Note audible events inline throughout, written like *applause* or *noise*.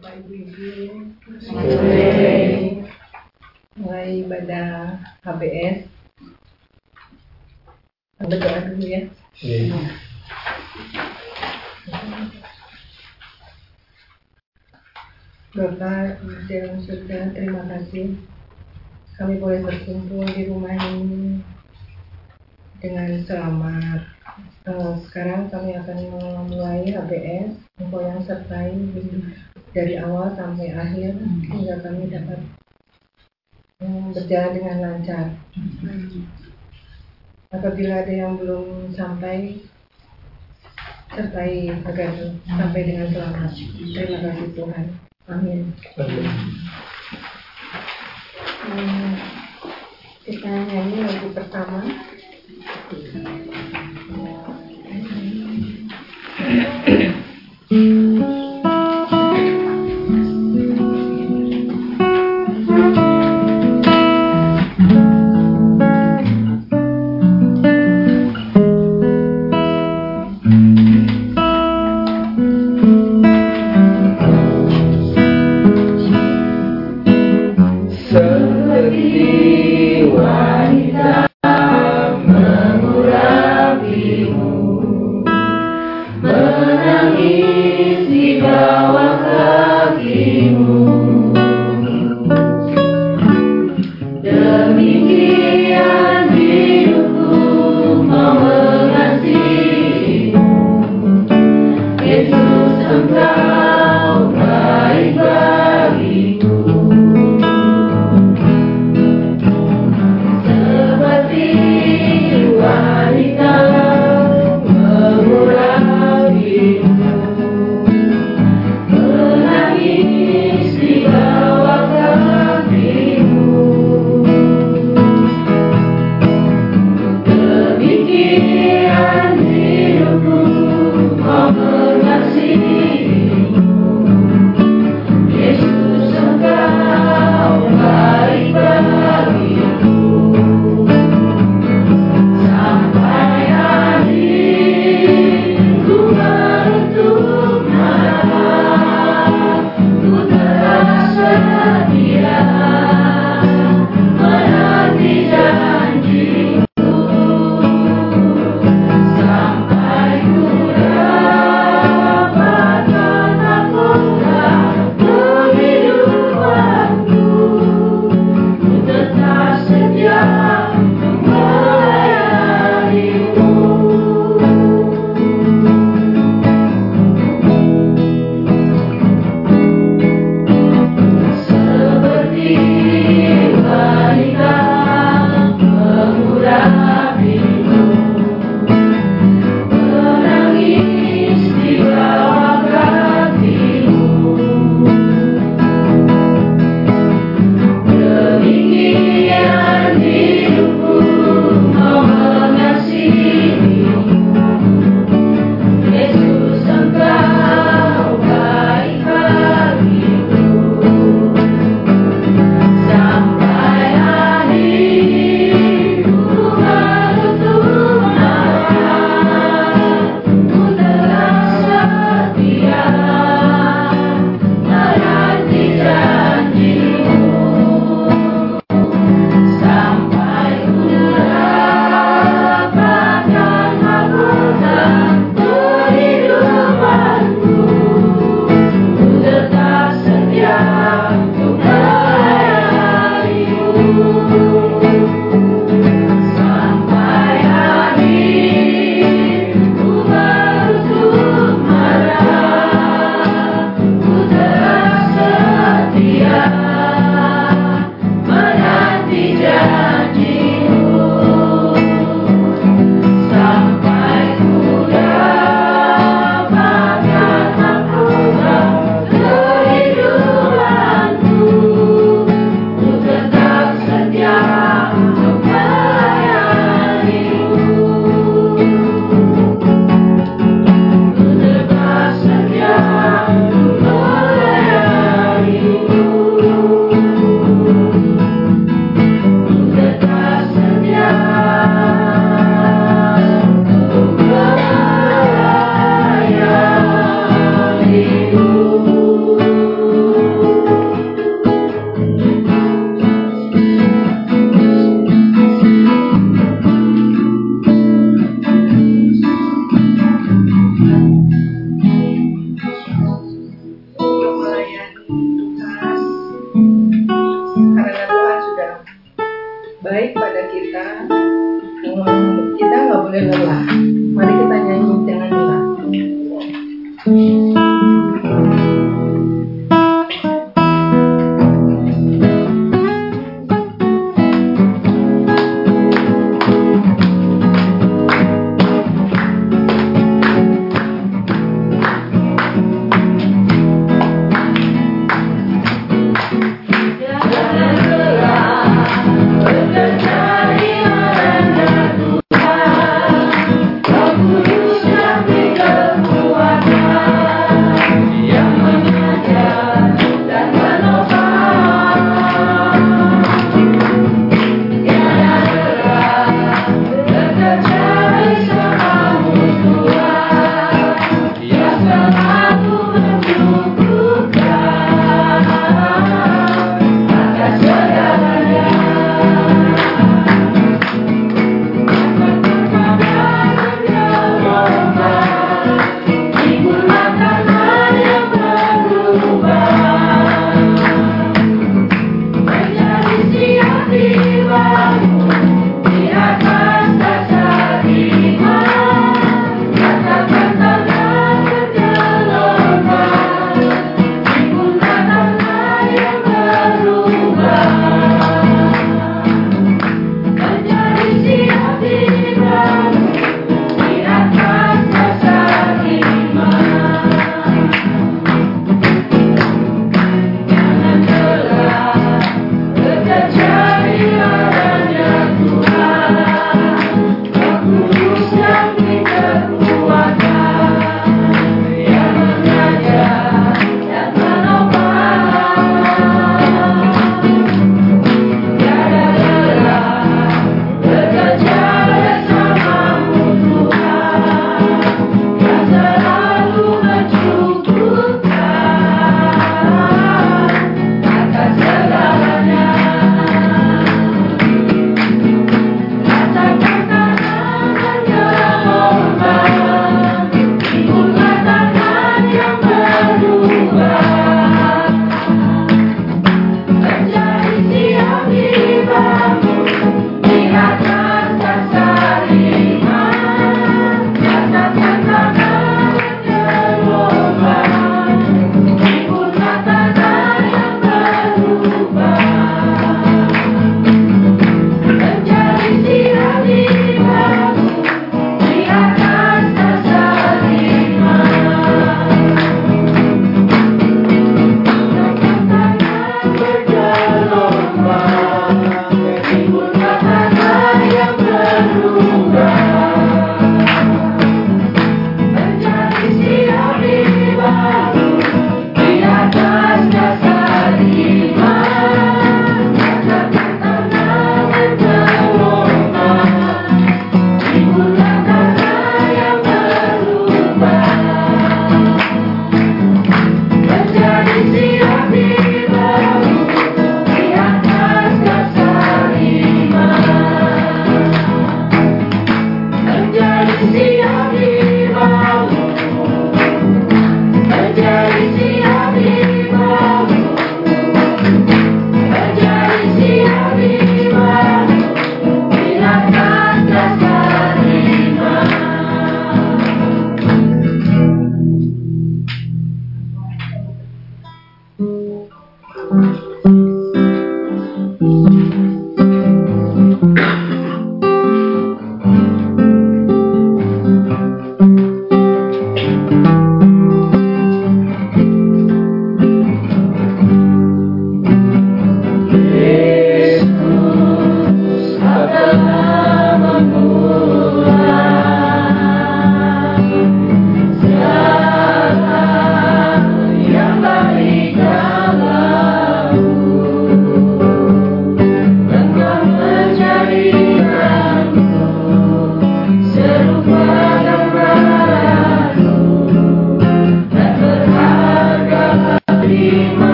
Bapak Ibu-Ibu. Sore. Mulai ibadah HBS. Berdoa dulu ya. Iya. Bapak dalam surga, terima kasih kami boleh berkumpul di rumah ini dengan selamat. Eh, sekarang kami akan memulai HBS, Engkau yang sertai dari awal sampai akhir hingga kami dapat eh, berjalan dengan lancar. Apabila ada yang belum sampai, sertai agar sampai dengan selamat. Terima kasih Tuhan. Amin. Hmm, kita nyanyi lagu pertama.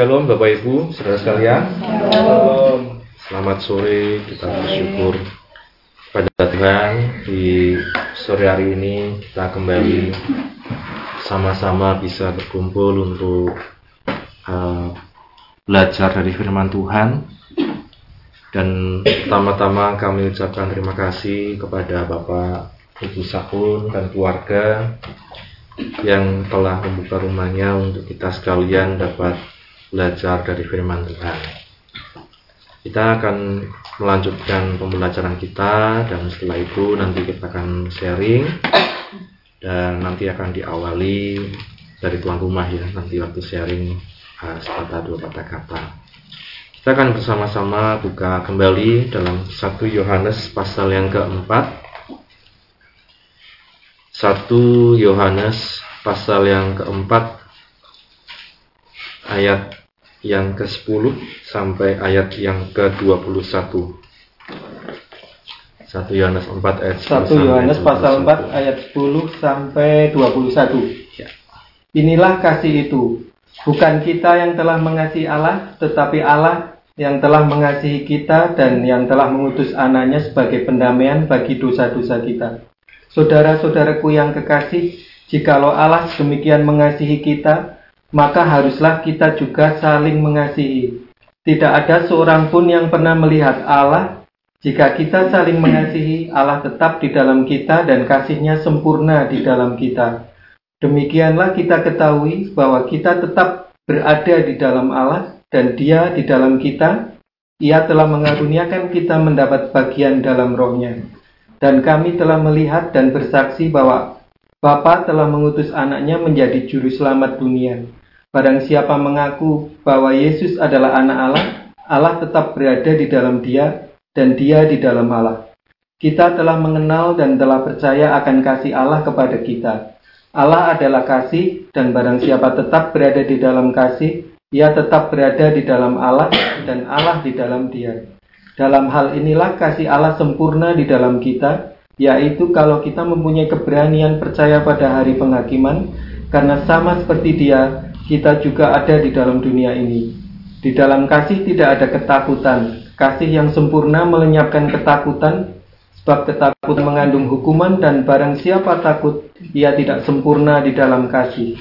Shalom Bapak Ibu, saudara sekalian. Shalom. Selamat sore, kita bersyukur pada Tuhan di sore hari ini kita kembali sama-sama bisa berkumpul untuk uh, belajar dari firman Tuhan. Dan pertama-tama kami ucapkan terima kasih kepada Bapak Ibu Sakun dan keluarga yang telah membuka rumahnya untuk kita sekalian dapat belajar dari firman Tuhan. Kita akan melanjutkan pembelajaran kita dan setelah itu nanti kita akan sharing dan nanti akan diawali dari tuan rumah ya nanti waktu sharing uh, sepatah dua patah kata. Kita akan bersama-sama buka kembali dalam 1 Yohanes pasal yang keempat 1 Yohanes pasal yang keempat ayat yang ke-10 sampai ayat yang ke-21. 1 Yohanes 4 ayat 10 1 Yohanes pasal 4 ayat 10 sampai 21. Ya. Inilah kasih itu. Bukan kita yang telah mengasihi Allah, tetapi Allah yang telah mengasihi kita dan yang telah mengutus anaknya sebagai pendamaian bagi dosa-dosa kita. Saudara-saudaraku yang kekasih, jikalau Allah demikian mengasihi kita, maka haruslah kita juga saling mengasihi. Tidak ada seorang pun yang pernah melihat Allah. Jika kita saling mengasihi, Allah tetap di dalam kita dan kasihnya sempurna di dalam kita. Demikianlah kita ketahui bahwa kita tetap berada di dalam Allah dan dia di dalam kita. Ia telah mengaruniakan kita mendapat bagian dalam rohnya. Dan kami telah melihat dan bersaksi bahwa Bapa telah mengutus anaknya menjadi juru selamat dunia. Barang siapa mengaku bahwa Yesus adalah anak Allah, Allah tetap berada di dalam dia dan dia di dalam Allah. Kita telah mengenal dan telah percaya akan kasih Allah kepada kita. Allah adalah kasih dan barang siapa tetap berada di dalam kasih, ia tetap berada di dalam Allah dan Allah di dalam dia. Dalam hal inilah kasih Allah sempurna di dalam kita, yaitu kalau kita mempunyai keberanian percaya pada hari penghakiman, karena sama seperti dia, kita juga ada di dalam dunia ini. Di dalam kasih tidak ada ketakutan. Kasih yang sempurna melenyapkan ketakutan, sebab ketakutan mengandung hukuman dan barang siapa takut, ia tidak sempurna di dalam kasih.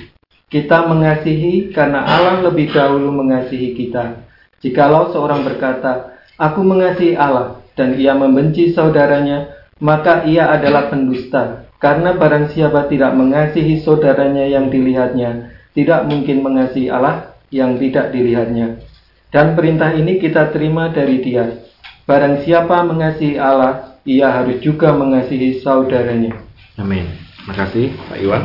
Kita mengasihi karena Allah lebih dahulu mengasihi kita. Jikalau seorang berkata, Aku mengasihi Allah, dan ia membenci saudaranya, maka ia adalah pendusta. Karena barang siapa tidak mengasihi saudaranya yang dilihatnya, tidak mungkin mengasihi Allah yang tidak dilihatnya. Dan perintah ini kita terima dari dia. Barang siapa mengasihi Allah, ia harus juga mengasihi saudaranya. Amin. Terima kasih Pak Iwan.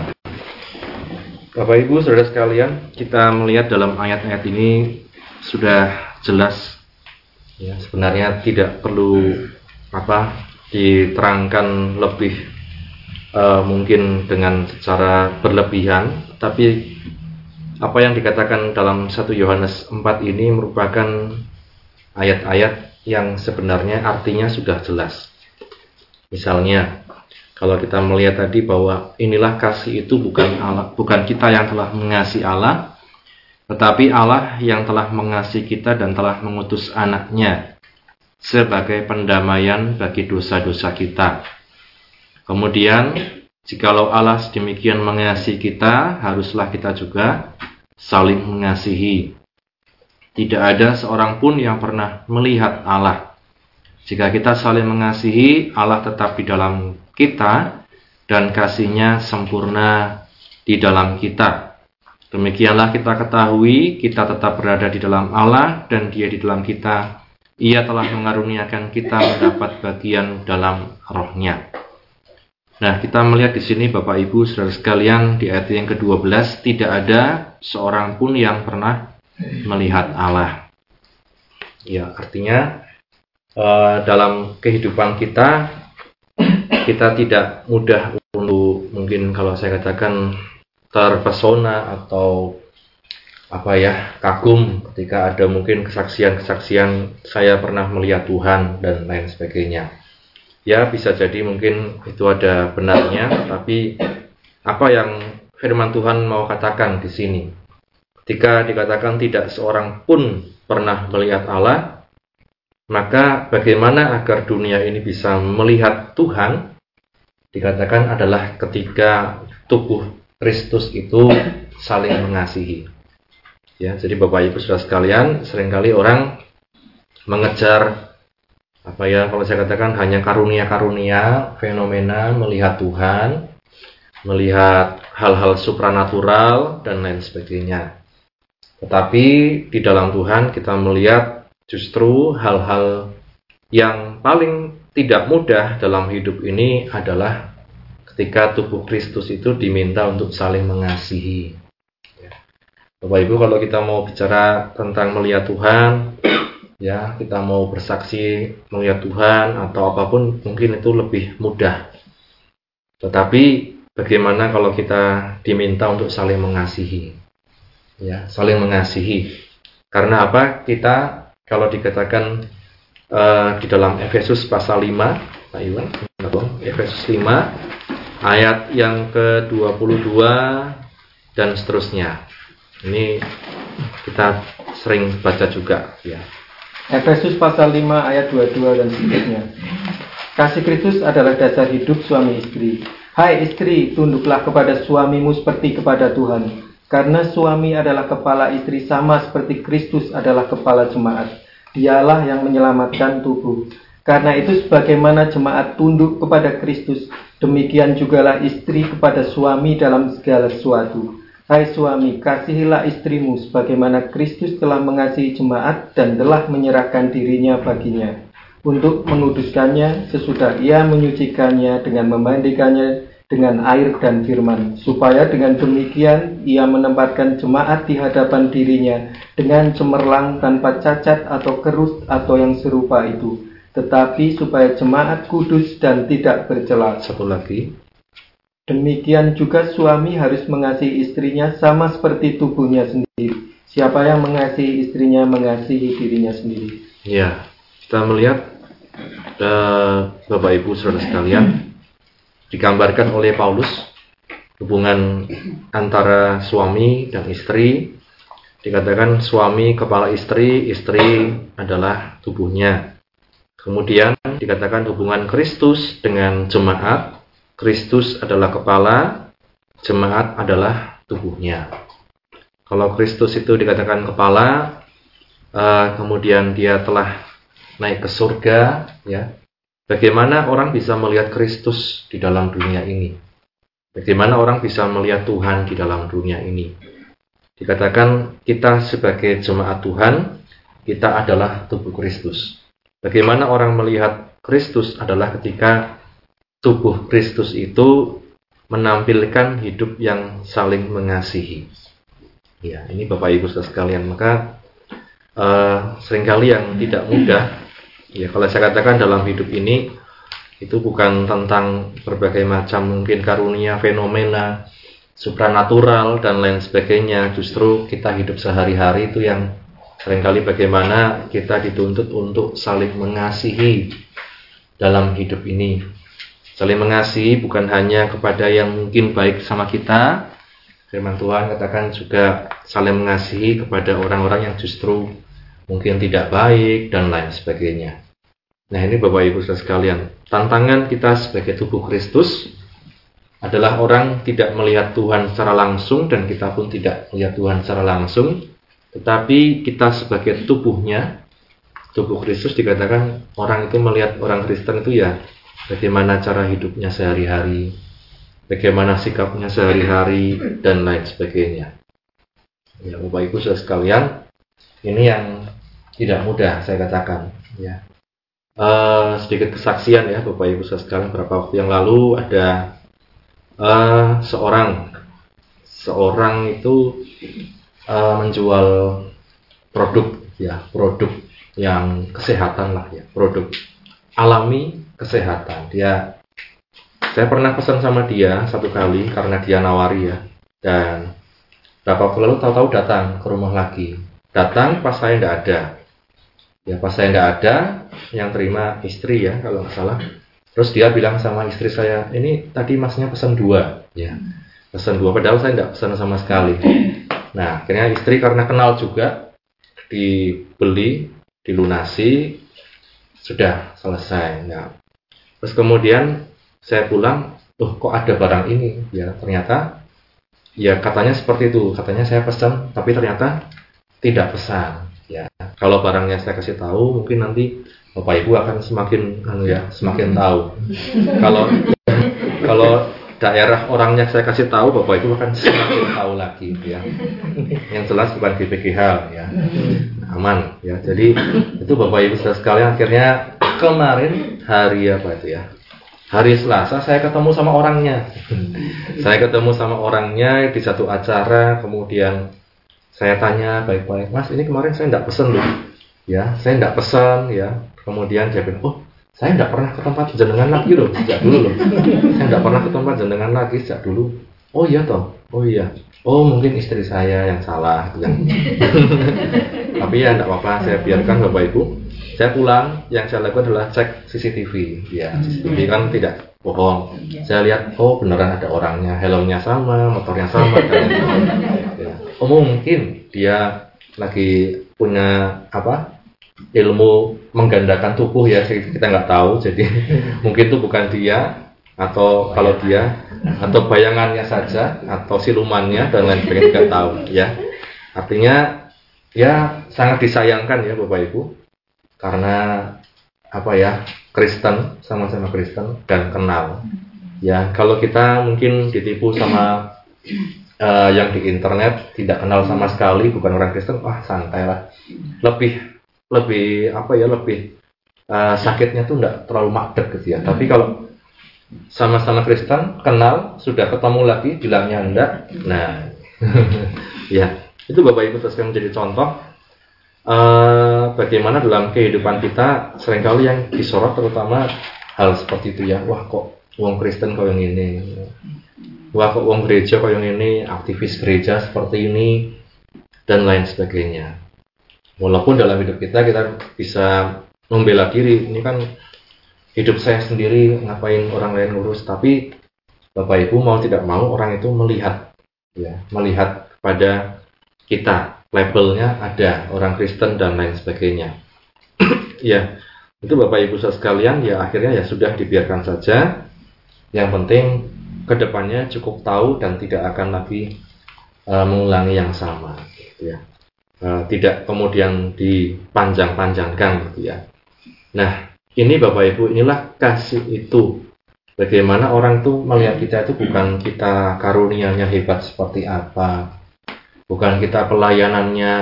Bapak Ibu, saudara sekalian, kita melihat dalam ayat-ayat ini sudah jelas ya sebenarnya tidak perlu apa diterangkan lebih uh, mungkin dengan secara berlebihan, tapi apa yang dikatakan dalam 1 Yohanes 4 ini merupakan ayat-ayat yang sebenarnya artinya sudah jelas. Misalnya, kalau kita melihat tadi bahwa inilah kasih itu bukan Allah, bukan kita yang telah mengasihi Allah, tetapi Allah yang telah mengasihi kita dan telah mengutus anaknya sebagai pendamaian bagi dosa-dosa kita. Kemudian, jikalau Allah sedemikian mengasihi kita, haruslah kita juga saling mengasihi. Tidak ada seorang pun yang pernah melihat Allah. Jika kita saling mengasihi, Allah tetap di dalam kita dan kasihnya sempurna di dalam kita. Demikianlah kita ketahui, kita tetap berada di dalam Allah dan dia di dalam kita. Ia telah mengaruniakan kita mendapat bagian dalam rohnya. Nah, kita melihat di sini Bapak Ibu saudara sekalian di ayat yang ke-12 tidak ada seorang pun yang pernah melihat Allah. Ya, artinya uh, dalam kehidupan kita kita tidak mudah untuk mungkin kalau saya katakan terpesona atau apa ya kagum ketika ada mungkin kesaksian-kesaksian saya pernah melihat Tuhan dan lain sebagainya. Ya bisa jadi mungkin itu ada benarnya, tapi apa yang firman Tuhan mau katakan di sini? Ketika dikatakan tidak seorang pun pernah melihat Allah, maka bagaimana agar dunia ini bisa melihat Tuhan? Dikatakan adalah ketika tubuh Kristus itu saling mengasihi. Ya, jadi Bapak Ibu Saudara sekalian, sering kali orang mengejar apa ya kalau saya katakan hanya karunia-karunia, fenomena melihat Tuhan, melihat hal-hal supranatural dan lain sebagainya. Tetapi di dalam Tuhan kita melihat justru hal-hal yang paling tidak mudah dalam hidup ini adalah ketika tubuh Kristus itu diminta untuk saling mengasihi. Ya. Bapak Ibu kalau kita mau bicara tentang melihat Tuhan, ya kita mau bersaksi melihat Tuhan atau apa pun mungkin itu lebih mudah. Tetapi bagaimana kalau kita diminta untuk saling mengasihi? Ya, saling mengasihi. Karena apa? Kita kalau dikatakan uh, di dalam Efesus pasal 5, Pak Iwan, Efesus 5 ayat yang ke-22 dan seterusnya. Ini kita sering baca juga ya. Efesus pasal 5 ayat 22 dan seterusnya. Kasih Kristus adalah dasar hidup suami istri. Hai istri, tunduklah kepada suamimu seperti kepada Tuhan. Karena suami adalah kepala istri sama seperti Kristus adalah kepala jemaat. Dialah yang menyelamatkan tubuh. Karena itu sebagaimana jemaat tunduk kepada Kristus, demikian jugalah istri kepada suami dalam segala sesuatu. Hai suami, kasihilah istrimu sebagaimana Kristus telah mengasihi jemaat dan telah menyerahkan dirinya baginya untuk menguduskannya sesudah ia menyucikannya dengan memandikannya dengan air dan firman, supaya dengan demikian ia menempatkan jemaat di hadapan dirinya dengan cemerlang tanpa cacat atau kerus atau yang serupa itu tetapi supaya jemaat kudus dan tidak bercela. Satu lagi. Demikian juga suami harus mengasihi istrinya sama seperti tubuhnya sendiri. Siapa yang mengasihi istrinya mengasihi dirinya sendiri. Ya, kita melihat uh, Bapak Ibu Saudara sekalian digambarkan oleh Paulus hubungan antara suami dan istri dikatakan suami kepala istri, istri adalah tubuhnya. Kemudian dikatakan hubungan Kristus dengan jemaat. Kristus adalah kepala, jemaat adalah tubuhnya. Kalau Kristus itu dikatakan kepala, uh, kemudian dia telah naik ke surga, ya. Bagaimana orang bisa melihat Kristus di dalam dunia ini? Bagaimana orang bisa melihat Tuhan di dalam dunia ini? Dikatakan kita sebagai jemaat Tuhan, kita adalah tubuh Kristus. Bagaimana orang melihat Kristus adalah ketika tubuh Kristus itu menampilkan hidup yang saling mengasihi. Ya, ini Bapak Ibu sekalian, maka uh, sering kali yang tidak mudah, ya kalau saya katakan dalam hidup ini itu bukan tentang berbagai macam mungkin karunia, fenomena, supranatural dan lain sebagainya. Justru kita hidup sehari-hari itu yang Seringkali bagaimana kita dituntut untuk saling mengasihi dalam hidup ini. Saling mengasihi bukan hanya kepada yang mungkin baik sama kita, firman Tuhan katakan juga saling mengasihi kepada orang-orang yang justru mungkin tidak baik dan lain sebagainya. Nah ini Bapak Ibu saudara sekalian, tantangan kita sebagai tubuh Kristus adalah orang tidak melihat Tuhan secara langsung dan kita pun tidak melihat Tuhan secara langsung, tetapi kita sebagai tubuhnya, tubuh Kristus dikatakan orang itu melihat orang Kristen itu ya bagaimana cara hidupnya sehari-hari, bagaimana sikapnya sehari-hari dan lain sebagainya. Ya Bapak Ibu saudara sekalian, ini yang tidak mudah saya katakan ya. Uh, sedikit kesaksian ya Bapak Ibu saudara sekalian beberapa waktu yang lalu ada uh, seorang seorang itu uh, menjual produk ya produk yang kesehatan lah ya produk alami kesehatan dia saya pernah pesan sama dia satu kali karena dia nawari ya dan berapa waktu lalu tahu-tahu datang ke rumah lagi datang pas saya tidak ada ya pas saya tidak ada yang terima istri ya kalau nggak salah Terus dia bilang sama istri saya, ini tadi masnya pesan dua, ya, pesan dua. Padahal saya tidak pesan sama sekali. Nah, akhirnya istri karena kenal juga, dibeli, dilunasi, sudah selesai. Nah, terus kemudian saya pulang, loh kok ada barang ini? Ya, ternyata, ya katanya seperti itu. Katanya saya pesan, tapi ternyata tidak pesan. Ya, kalau barangnya saya kasih tahu, mungkin nanti Bapak Ibu akan semakin anu ya, semakin tahu. Kalau *laughs* kalau daerah orangnya saya kasih tahu, Bapak Ibu akan semakin tahu lagi ya. Yang jelas bukan GPGH ya. Aman ya. Jadi itu Bapak Ibu sekalian akhirnya kemarin hari apa itu ya? Hari Selasa saya ketemu sama orangnya. saya ketemu sama orangnya di satu acara, kemudian saya tanya baik-baik, Mas ini kemarin saya tidak pesan loh. Ya, saya tidak pesan ya Kemudian dia bilang, oh saya tidak pernah ke tempat jenengan lagi loh sejak dulu loh. saya tidak pernah ke tempat jenengan lagi sejak dulu. Oh iya toh, oh iya. Oh mungkin istri saya yang salah. Yang... *laughs* Tapi ya tidak apa-apa, saya biarkan bapak ibu. Saya pulang, yang saya lakukan adalah cek CCTV. Ya, CCTV kan tidak bohong. Saya lihat, oh beneran ada orangnya, helmnya sama, motornya sama. Dan, *laughs* ya. Oh mungkin dia lagi punya apa ilmu menggandakan tubuh ya kita nggak tahu. Jadi *laughs* mungkin itu bukan dia atau kalau dia atau bayangannya saja atau silumannya dan lain sebagainya nggak tahu. Ya. Artinya ya sangat disayangkan ya bapak ibu karena apa ya Kristen sama-sama Kristen dan kenal. Ya kalau kita mungkin ditipu sama uh, yang di internet tidak kenal sama sekali bukan orang Kristen wah santai lah. Lebih lebih apa ya lebih uh, sakitnya tuh enggak terlalu makdek gitu ya. Tapi kalau sama-sama Kristen kenal sudah ketemu lagi bilangnya enggak, nah. *laughs* Ya itu Bapak Ibu terus menjadi contoh uh, bagaimana dalam kehidupan kita sering kali yang disorot terutama hal seperti itu ya. Wah kok uang Kristen kau yang ini, wah kok uang gereja kau yang ini, aktivis gereja seperti ini? Dan lain sebagainya. Walaupun dalam hidup kita kita bisa membela diri, ini kan hidup saya sendiri ngapain orang lain ngurus, tapi Bapak Ibu mau tidak mau orang itu melihat ya, melihat pada kita labelnya ada orang Kristen dan lain sebagainya. *clears throat* ya, itu Bapak Ibu sekalian ya akhirnya ya sudah dibiarkan saja. Yang penting ke depannya cukup tahu dan tidak akan lagi uh, mengulangi yang sama gitu ya. Eh, tidak kemudian dipanjang-panjangkan gitu ya. Nah, ini Bapak Ibu, inilah kasih itu. Bagaimana orang tuh melihat kita itu bukan kita karunianya hebat seperti apa, bukan kita pelayanannya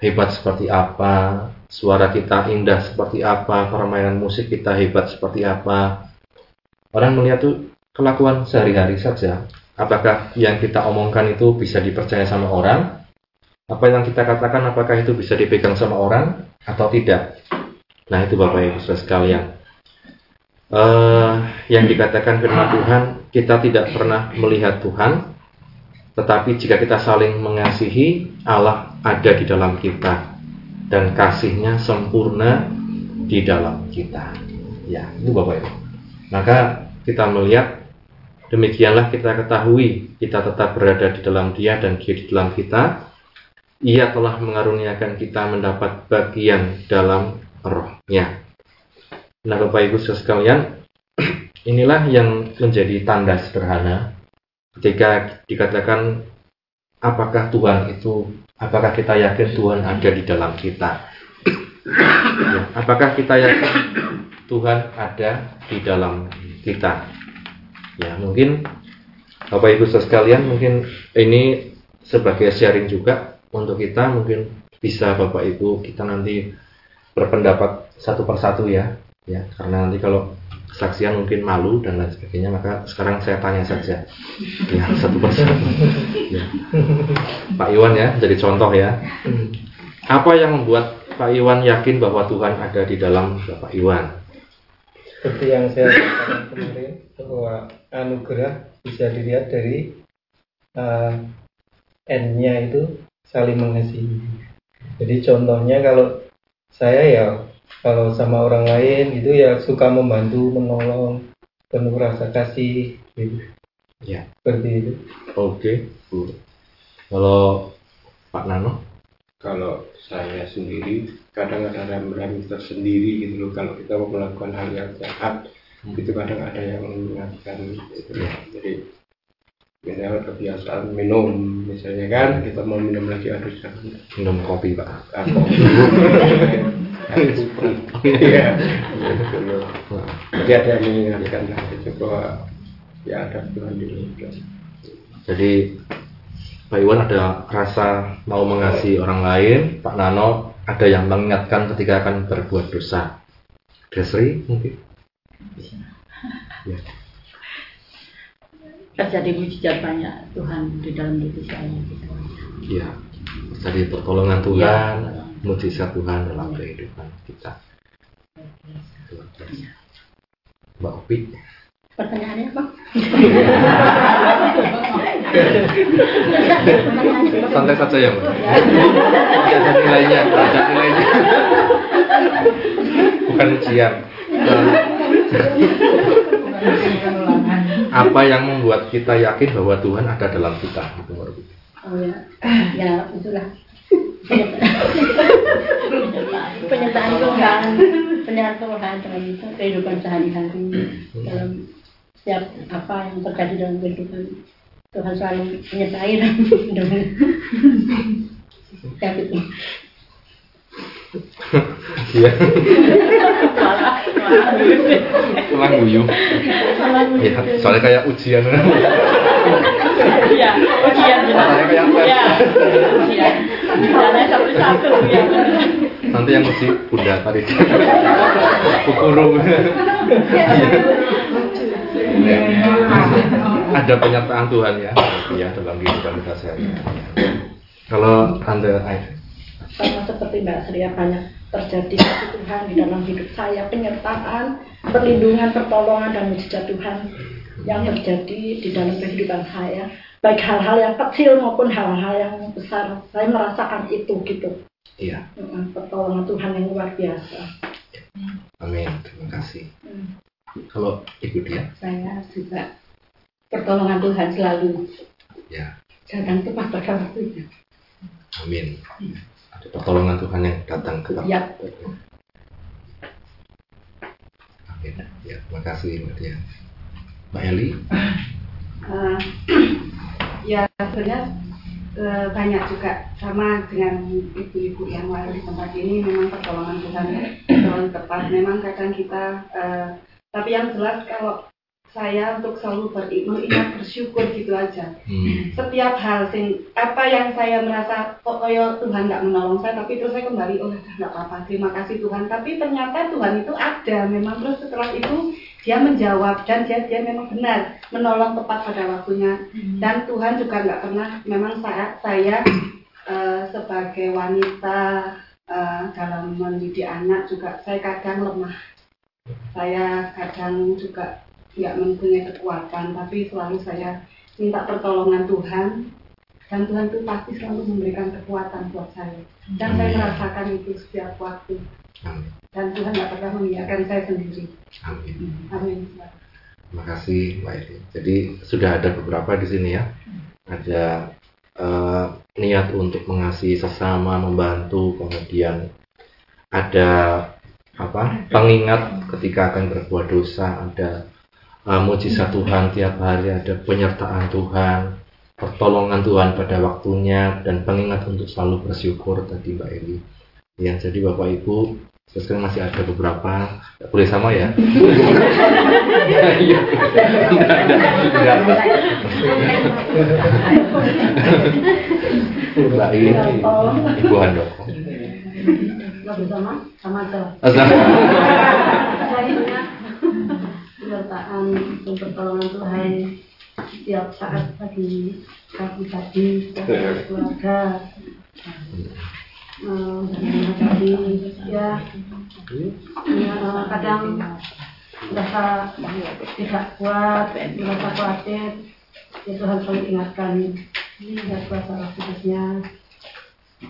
hebat seperti apa, suara kita indah seperti apa, permainan musik kita hebat seperti apa. Orang melihat tuh kelakuan sehari-hari saja. Apakah yang kita omongkan itu bisa dipercaya sama orang? apa yang kita katakan apakah itu bisa dipegang sama orang atau tidak. Nah itu Bapak Ibu Saudara sekalian. Uh, yang dikatakan firman Tuhan, kita tidak pernah melihat Tuhan, tetapi jika kita saling mengasihi, Allah ada di dalam kita dan kasihnya sempurna di dalam kita. Ya, itu Bapak Ibu. Maka kita melihat Demikianlah kita ketahui kita tetap berada di dalam Dia dan Dia di dalam kita. Ia telah mengaruniakan kita mendapat bagian dalam rohnya. Nah Bapak Ibu sekalian, *clears throat* inilah yang menjadi tanda sederhana ketika dikatakan apakah Tuhan itu, apakah kita yakin Tuhan ada di dalam kita. Ya, apakah kita yakin Tuhan ada di dalam kita? Ya, mungkin Bapak Ibu sekalian mungkin ini sebagai sharing juga untuk kita mungkin bisa Bapak Ibu kita nanti berpendapat satu persatu ya. Ya, karena nanti kalau kesaksian mungkin malu dan lain sebagainya maka sekarang saya tanya saja ya satu persatu ya. Pak Iwan ya jadi contoh ya apa yang membuat Pak Iwan yakin bahwa Tuhan ada di dalam Bapak Iwan seperti yang saya katakan kemarin bahwa anugerah bisa dilihat dari uh, N-nya itu saling mengasihi. Jadi contohnya kalau saya ya kalau sama orang lain itu ya suka membantu, menolong, penuh rasa kasih gitu. Ya. Seperti itu. Oke, Bu. Kalau Pak Nano? Kalau saya sendiri kadang ada rem-rem tersendiri gitu loh kalau kita mau melakukan hal yang jahat Hmm. itu kadang ada yang mengingatkan gitu loh. Jadi misalnya kebiasaan minum misalnya kan kita mau minum lagi aduh jangan Minum kopi Pak. atau air *laughs* putih iya loh jadi ada yang mengingatkan bahwa ya ada Tuhan di Jadi Pak Iwan ada rasa mau mengasihi orang lain, Pak Nano ada yang mengingatkan ketika akan berbuat dosa. Desri mungkin? Ya. terjadi mujizat banyak Tuhan di dalam diri saya gitu. Iya. Jadi pertolongan Tuhan, Ya. Mujizat Tuhan dalam kehidupan kita. Mbak Opi, Pertanyaannya apa? santai saja ya Mbak. Ada nilainya, ada nilainya. Bukan ujian. Apa yang membuat kita yakin bahwa Tuhan ada dalam kita? Oh ya, ya itulah penyertaan Tuhan, penyertaan Tuhan dalam itu kehidupan sehari-hari dalam setiap apa yang terjadi dalam kehidupan Tuhan selalu menyertai dalam kehidupan. Ya gitu. Iya. Pulang guyu. Ya, soalnya kayak ujian. Iya, ujian benar. Iya, ujian. Ujiannya satu-satu ya. Nanti yang mesti bunda tadi. Kukuru. Iya. Ada penyertaan Tuhan ya, ya dalam kehidupan kita sehari. Kalau anda, Aif, sama seperti Mbak Sria banyak terjadi kasih Tuhan di dalam hidup saya penyertaan perlindungan pertolongan dan mujizat Tuhan yang terjadi di dalam kehidupan saya baik hal-hal yang kecil maupun hal-hal yang besar saya merasakan itu gitu iya, pertolongan Tuhan yang luar biasa amin, terima kasih. Mm. Kalau ibu dia, saya juga pertolongan Tuhan selalu ya, datang tepat pada waktunya amin. Ada pertolongan Tuhan yang datang ke Ya. Amin. Ya, terima kasih Mbak Dia. Mbak Eli, Eh, *clears throat* ya sebenarnya eh, banyak juga sama dengan ibu-ibu yang lain di tempat ini. Memang pertolongan Tuhan selalu tepat. Memang kadang kita eh, tapi yang jelas kalau saya untuk selalu beriman bersyukur gitu aja. Hmm, setiap hal sing apa yang saya merasa kok koyo Tuhan nggak menolong saya? Tapi terus saya kembali oh nggak apa-apa terima kasih Tuhan. Tapi ternyata Tuhan itu ada. Memang terus setelah itu dia menjawab dan dia dia memang benar menolong tepat pada waktunya. Dan Tuhan juga nggak pernah memang saya saya eh, sebagai wanita eh, dalam mendidik anak juga saya kadang lemah. Saya kadang juga nggak mempunyai kekuatan tapi selalu saya minta pertolongan Tuhan dan Tuhan itu pasti selalu memberikan kekuatan buat saya. Dan saya merasakan itu setiap waktu. Amin, dan Tuhan nggak pernah membiarkan saya sendiri. Amin. amin. Terima kasih Mbak Eri. Jadi sudah ada beberapa di sini ya. Ada uh, niat untuk mengasihi sesama, membantu, kemudian ada apa pengingat ketika akan berbuat dosa, ada uh, mujizat Tuhan tiap hari, ada penyertaan Tuhan, pertolongan Tuhan pada waktunya, dan pengingat untuk selalu bersyukur tadi Mbak Eli. Ya, jadi Bapak Ibu, sekarang masih ada beberapa, boleh sama ya? Iya, Mbak Ibu Handoko. sama, sama pertolongan Tuhan setiap saat bagi kami tadi keluarga. Menghadapi ya, ya kadang merasa tidak kuat merasa khawatir. Ya Tuhan selalu ingatkan. Ya kuasa khususnya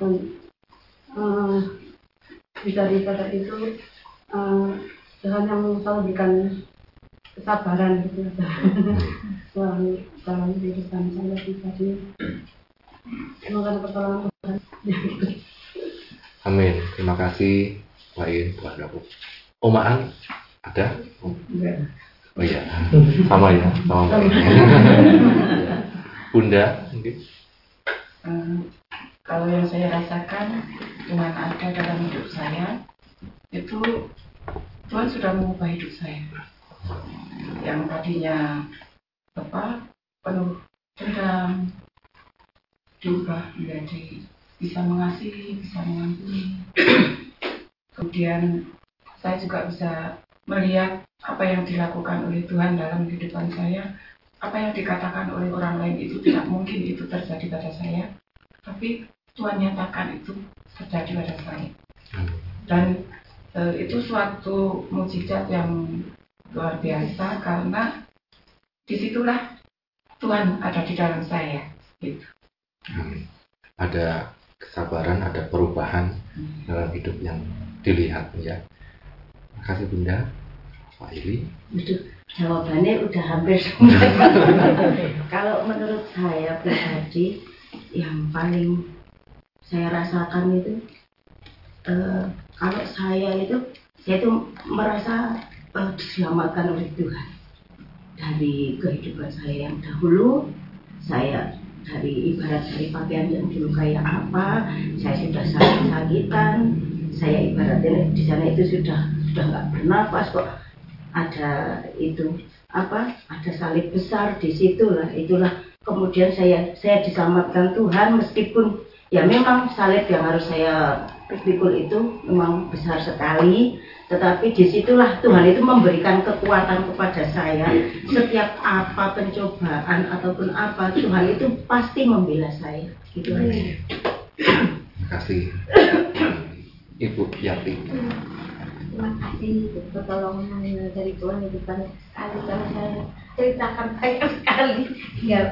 dan uh, daripada itu uh, Tuhan yang selalu berikan kesabaran gitu. *laughs* Selalu dalam kehidupan saya pribadi. Semoga pertolongan Tuhan. Amin. Terima kasih lain Tuhan aku Omaan ada? Oh. Oh iya, sama ya, sama Mbak. *laughs* Bunda, mungkin? Um, kalau yang saya rasakan Tuhan ada dalam hidup saya, itu Tuhan sudah mengubah hidup saya yang tadinya apa penuh dendam diubah menjadi bisa mengasihi, bisa mengampuni. Kemudian saya juga bisa melihat apa yang dilakukan oleh Tuhan dalam kehidupan saya, apa yang dikatakan oleh orang lain itu tidak mungkin itu terjadi pada saya, tapi Tuhan nyatakan itu terjadi pada saya. Dan e, itu suatu mujizat yang luar biasa karena di situlah Tuhan ada di dalam saya gitu. Hmm. Ada kesabaran, ada perubahan hmm. dalam hidup yang dilihat ya. Terima kasih Bunda. Pak Ili. jawabannya udah hampir *laughs* semua. Kalau menurut saya pribadi yang paling saya rasakan itu uh, kalau saya itu saya itu merasa uh, diselamatkan oleh Tuhan. Dari kehidupan saya yang dahulu saya dari ibarat dari pakaian yang dulu kayak apa saya sudah sakit-sakitan saya ibaratnya di sana itu sudah sudah nggak bernafas kok. Ada itu apa ada salib besar di situ lah itulah. Kemudian saya saya diselamatkan Tuhan meskipun ya memang salib yang harus saya pikul itu memang besar sekali tetapi di situlah Tuhan itu memberikan kekuatan kepada saya. Setiap apa pencobaan ataupun apa Tuhan itu pasti membela saya. Gitu aja terima kasih Ibu Yati. Terima kasih pertolongan dari Tuhan itu banyak sekali. Kalau saya ceritakan banyak sekali ya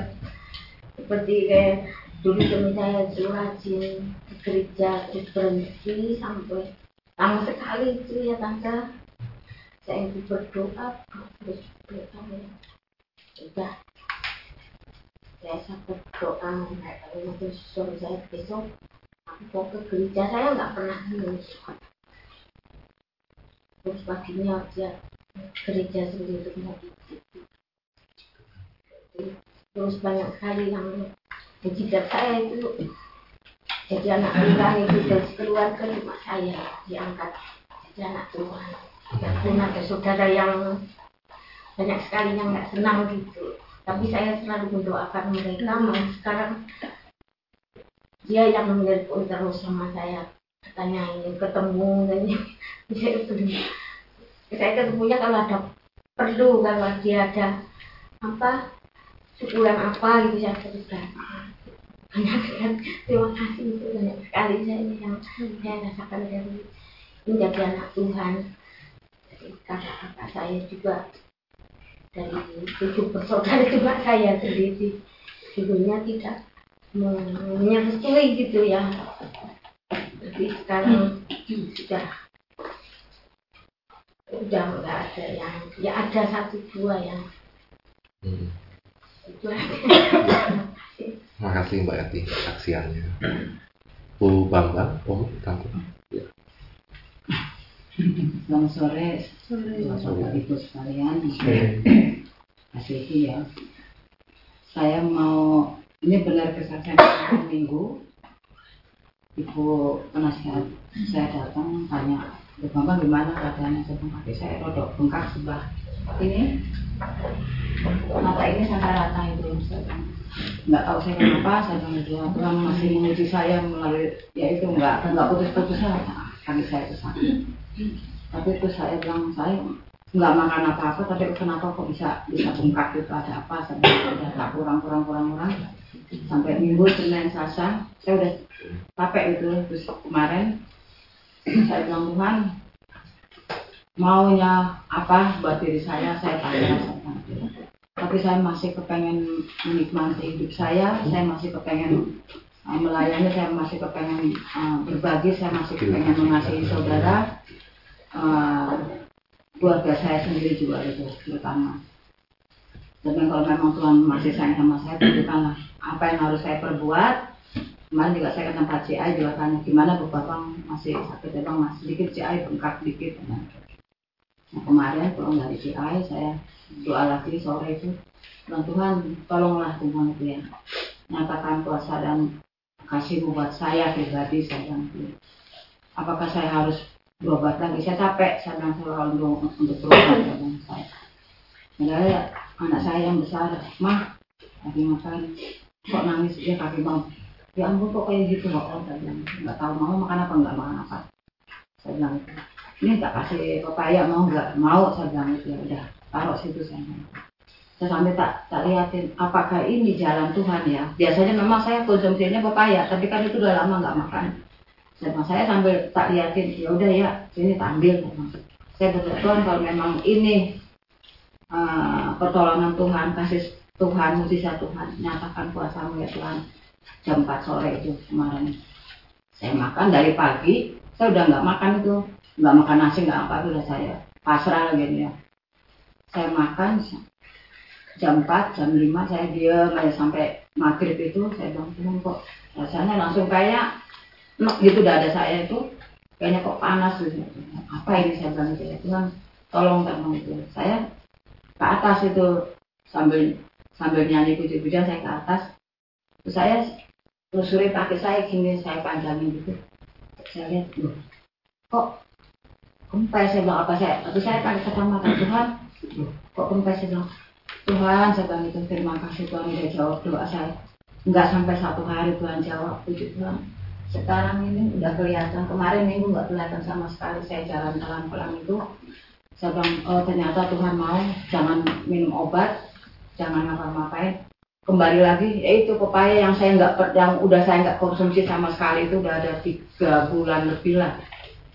seperti kayak dulu suami saya suruh rajin gereja terus berhenti sampai lama sekali itu ya tante. Saya itu berdoa terus berdoa ya. Sudah. Saya sampai berdoa kalau terus suami saya besok. Aku mau ke gereja saya nggak pernah nulis terus paginya dia gereja sendiri mau terus banyak sekali yang menjidat saya itu. Jadi anak tunggal itu dari keluarga cuma saya diangkat. Jadi anak Tuhan dan ada saudara yang banyak sekali yang nggak senang gitu. Tapi saya selalu mendoakan mereka malah sekarang dia yang menelpon terus sama saya. Katanya ini ketemu saya *laughs* saya ketemunya kalau ada perlu kalau dia ada apa syukuran apa gitu saya banyak sekali terima kasih itu banyak sekali saya yang saya rasakan dari menjadi anak Tuhan. Dari kakak-kakak saya juga dari tujuh bersaudara juga saya sendiri. Dulunya tidak menyertai gitu ya. Tapi sekarang sudah sudah nggak ada yang ya ada satu dua yang. Itu aja. *laughs* Terima kasih Mbak Eti saksiannya. Bu Bambang, oh tante. Ya. Selamat sore, Bapak Ibu sekalian. Kasih ya. Saya mau ini benar kesaksian hari minggu. Ibu penasihat saya datang tanya, Bu Bambang gimana keadaannya? Saya bilang, kaki saya rodok bengkak sebelah ini. Mata ini sampai rata itu. Saya nggak tahu saya kenapa. Saya bilang dia Tuhan masih menguji saya melalui ya itu nggak nggak putus-putus saya. Kaki saya itu sakit tapi itu saya bilang saya nggak makan apa-apa tapi kenapa kok bisa bisa bengkak gitu ada apa? Saya bilang, udah nggak kurang kurang kurang kurang. Sampai minggu senin selasa saya udah capek itu. Terus kemarin saya bilang Tuhan maunya apa buat diri saya? Saya tanya bilang, tapi saya masih kepengen menikmati hidup saya saya masih kepengen uh, melayani saya masih kepengen uh, berbagi saya masih kepengen mengasihi saudara uh, keluarga saya sendiri juga itu terutama. Dan kalau memang Tuhan masih sayang sama saya, tunjukkanlah apa yang harus saya perbuat. Kemarin juga saya ke tempat CI juga tanya gimana bu bapak masih sakit ya bang masih sedikit CI bengkak dikit. Nah, kemarin pulang dari CI saya doa lagi sore itu. Bilang Tuhan tolonglah Tuhan itu ya. Nyatakan kuasa dan kasihmu buat saya pribadi saya bilang apakah saya harus berobat lagi? Saya capek saya bilang saya untuk berobat saya saya. Padahal anak saya yang besar mah lagi makan kok nangis dia kaki bang. Ya ampun kok kayak gitu oh, saya bilang nggak tahu mau makan apa nggak makan apa. Saya bilang ini tak kasih pepaya mau nggak? Mau saya bilang itu ya udah taruh situ bilang saya sampai tak tak liatin apakah ini jalan Tuhan ya? Biasanya memang saya konsumsinya pepaya tapi kan itu udah lama nggak makan. Dan saya sambil tak liatin. Ya udah ya sini tak ambil. Saya berdoa kalau memang ini uh, pertolongan Tuhan kasih Tuhan mujizat Tuhan nyatakan kuasamu ya Tuhan. Jam 4 sore itu kemarin. Saya makan dari pagi saya udah nggak makan itu nggak makan nasi nggak apa udah saya pasrah lagi ya saya makan jam 4 jam 5 saya diam aja sampai maghrib itu saya bilang Tuhan kok rasanya langsung kayak Nek gitu dada saya itu kayaknya kok panas gitu. Apa ini saya bilang gitu ya Tuhan tolong tolong itu. Saya ke atas itu sambil sambil nyanyi puji-pujian saya ke atas. Terus saya telusuri kaki saya gini saya panjangin gitu. Saya lihat kok kempes saya bilang apa saya? Tapi saya pakai kacamata Tuhan kok kempes saya bilang Tuhan saya bilang itu terima kasih Tuhan udah jawab doa saya. Nggak sampai satu hari Tuhan jawab puji Tuhan. Sekarang ini udah kelihatan kemarin minggu nggak kelihatan sama sekali saya jalan pelan-pelan itu. Saya bilang oh ternyata Tuhan mau jangan minum obat jangan ngapa-ngapain kembali lagi ya itu pepaya yang saya nggak yang udah saya nggak konsumsi sama sekali itu udah ada tiga bulan lebih lah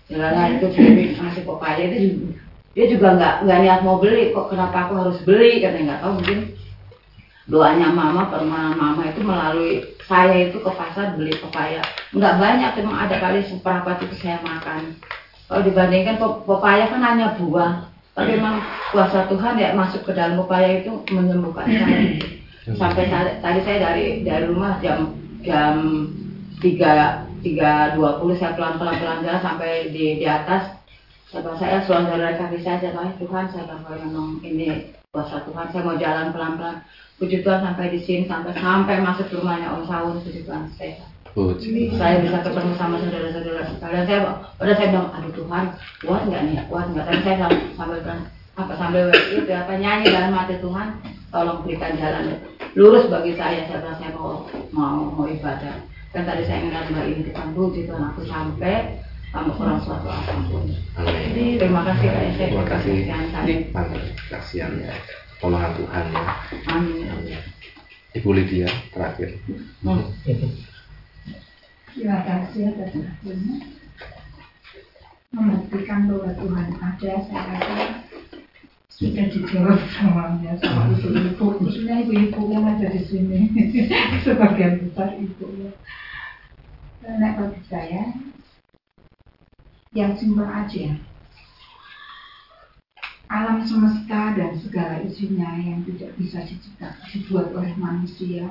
jalan itu beli nasi pepaya itu dia juga nggak nggak niat mau beli kok kenapa aku harus beli? Karena nggak tahu mungkin. Doanya mama permohonan mama itu melalui saya itu ke pasar beli pepaya. Nggak banyak cuma ada kali seberapa itu saya makan. Kalau dibandingkan pepaya kan hanya buah. Tapi memang kuasa Tuhan ya masuk ke dalam pepaya itu menyembuhkan saya. Sampai tadi saya dari dari rumah jam jam tiga tiga dua puluh saya pelan pelan pelan jalan sampai di di atas saya saya suara dari kaki saya saya Tuhan saya kalau memang ini kuasa Tuhan saya mau jalan pelan pelan Puji Tuhan sampai di sini sampai sampai masuk rumahnya Om Saun puji Tuhan saya. Puji. Saya bisa ketemu sama saudara-saudara sekalian. Saya pada saya bilang, aduh Tuhan, kuat nggak nih? Kuat nggak? Dan saya sambil apa sambil itu apa nyanyi dalam hati Tuhan, tolong berikan jalan lurus bagi saya. Saya bilang saya mau mau mau ibadah. Kan tadi saya ngeliat mbak ini Tuhan puji Tuhan aku sampai kamu kurang suatu apa pun. Amin. Terima kasih Kak Terima kasih. Terima kasih. Tolongan Tuhan ya. Amin. Ibu Lydia terakhir. Hmm. Terima kasih atas waktunya membuktikan bahwa Tuhan ada. Saya rasa sudah dijawab semuanya sama ibu-ibu. Khususnya ibu-ibu yang ada di sini *laughs* sebagian besar ibu ya. Karena bagi saya yang simpel aja alam semesta dan segala isinya yang tidak bisa diciptakan dibuat oleh manusia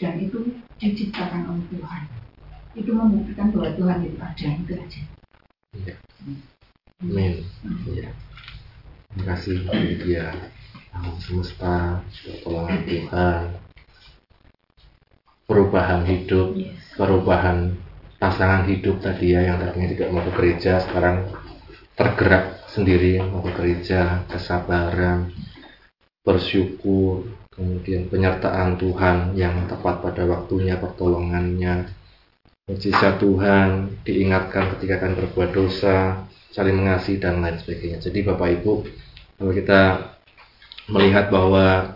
dan itu diciptakan oleh Tuhan itu membuktikan bahwa Tuhan itu ada itu aja Iya. Amin. Iya. Terima kasih dia alam semesta, pertolongan Tuhan, perubahan hidup, perubahan pasangan hidup tadi ya yang tadinya tidak mau ke gereja sekarang tergerak sendiri mau ke gereja, kesabaran, bersyukur, kemudian penyertaan Tuhan yang tepat pada waktunya, pertolongannya, mujizat Tuhan, diingatkan ketika akan berbuat dosa, saling mengasihi dan lain sebagainya. Jadi Bapak Ibu, kalau kita melihat bahwa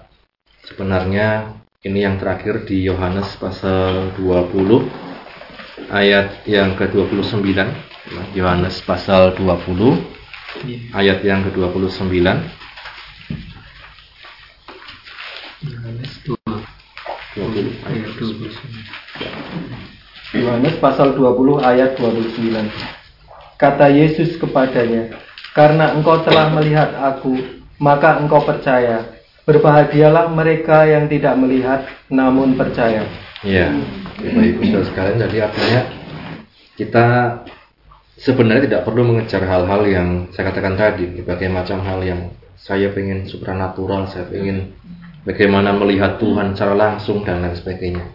sebenarnya ini yang terakhir di Yohanes pasal 20 ayat yang ke-29 Yohanes pasal 20 ayat yang ke-29 Yohanes 20 ayat 29 Yohanes pasal 20 ayat 29. Kata Yesus kepadanya, "Karena engkau telah melihat aku, maka engkau percaya. Berbahagialah mereka yang tidak melihat namun percaya." Ya, Bapak Ibu Saudara sekalian, jadi artinya kita sebenarnya tidak perlu mengejar hal-hal yang saya katakan tadi, berbagai macam hal yang saya pengen supranatural, saya pengen bagaimana melihat Tuhan secara langsung dan lain sebagainya.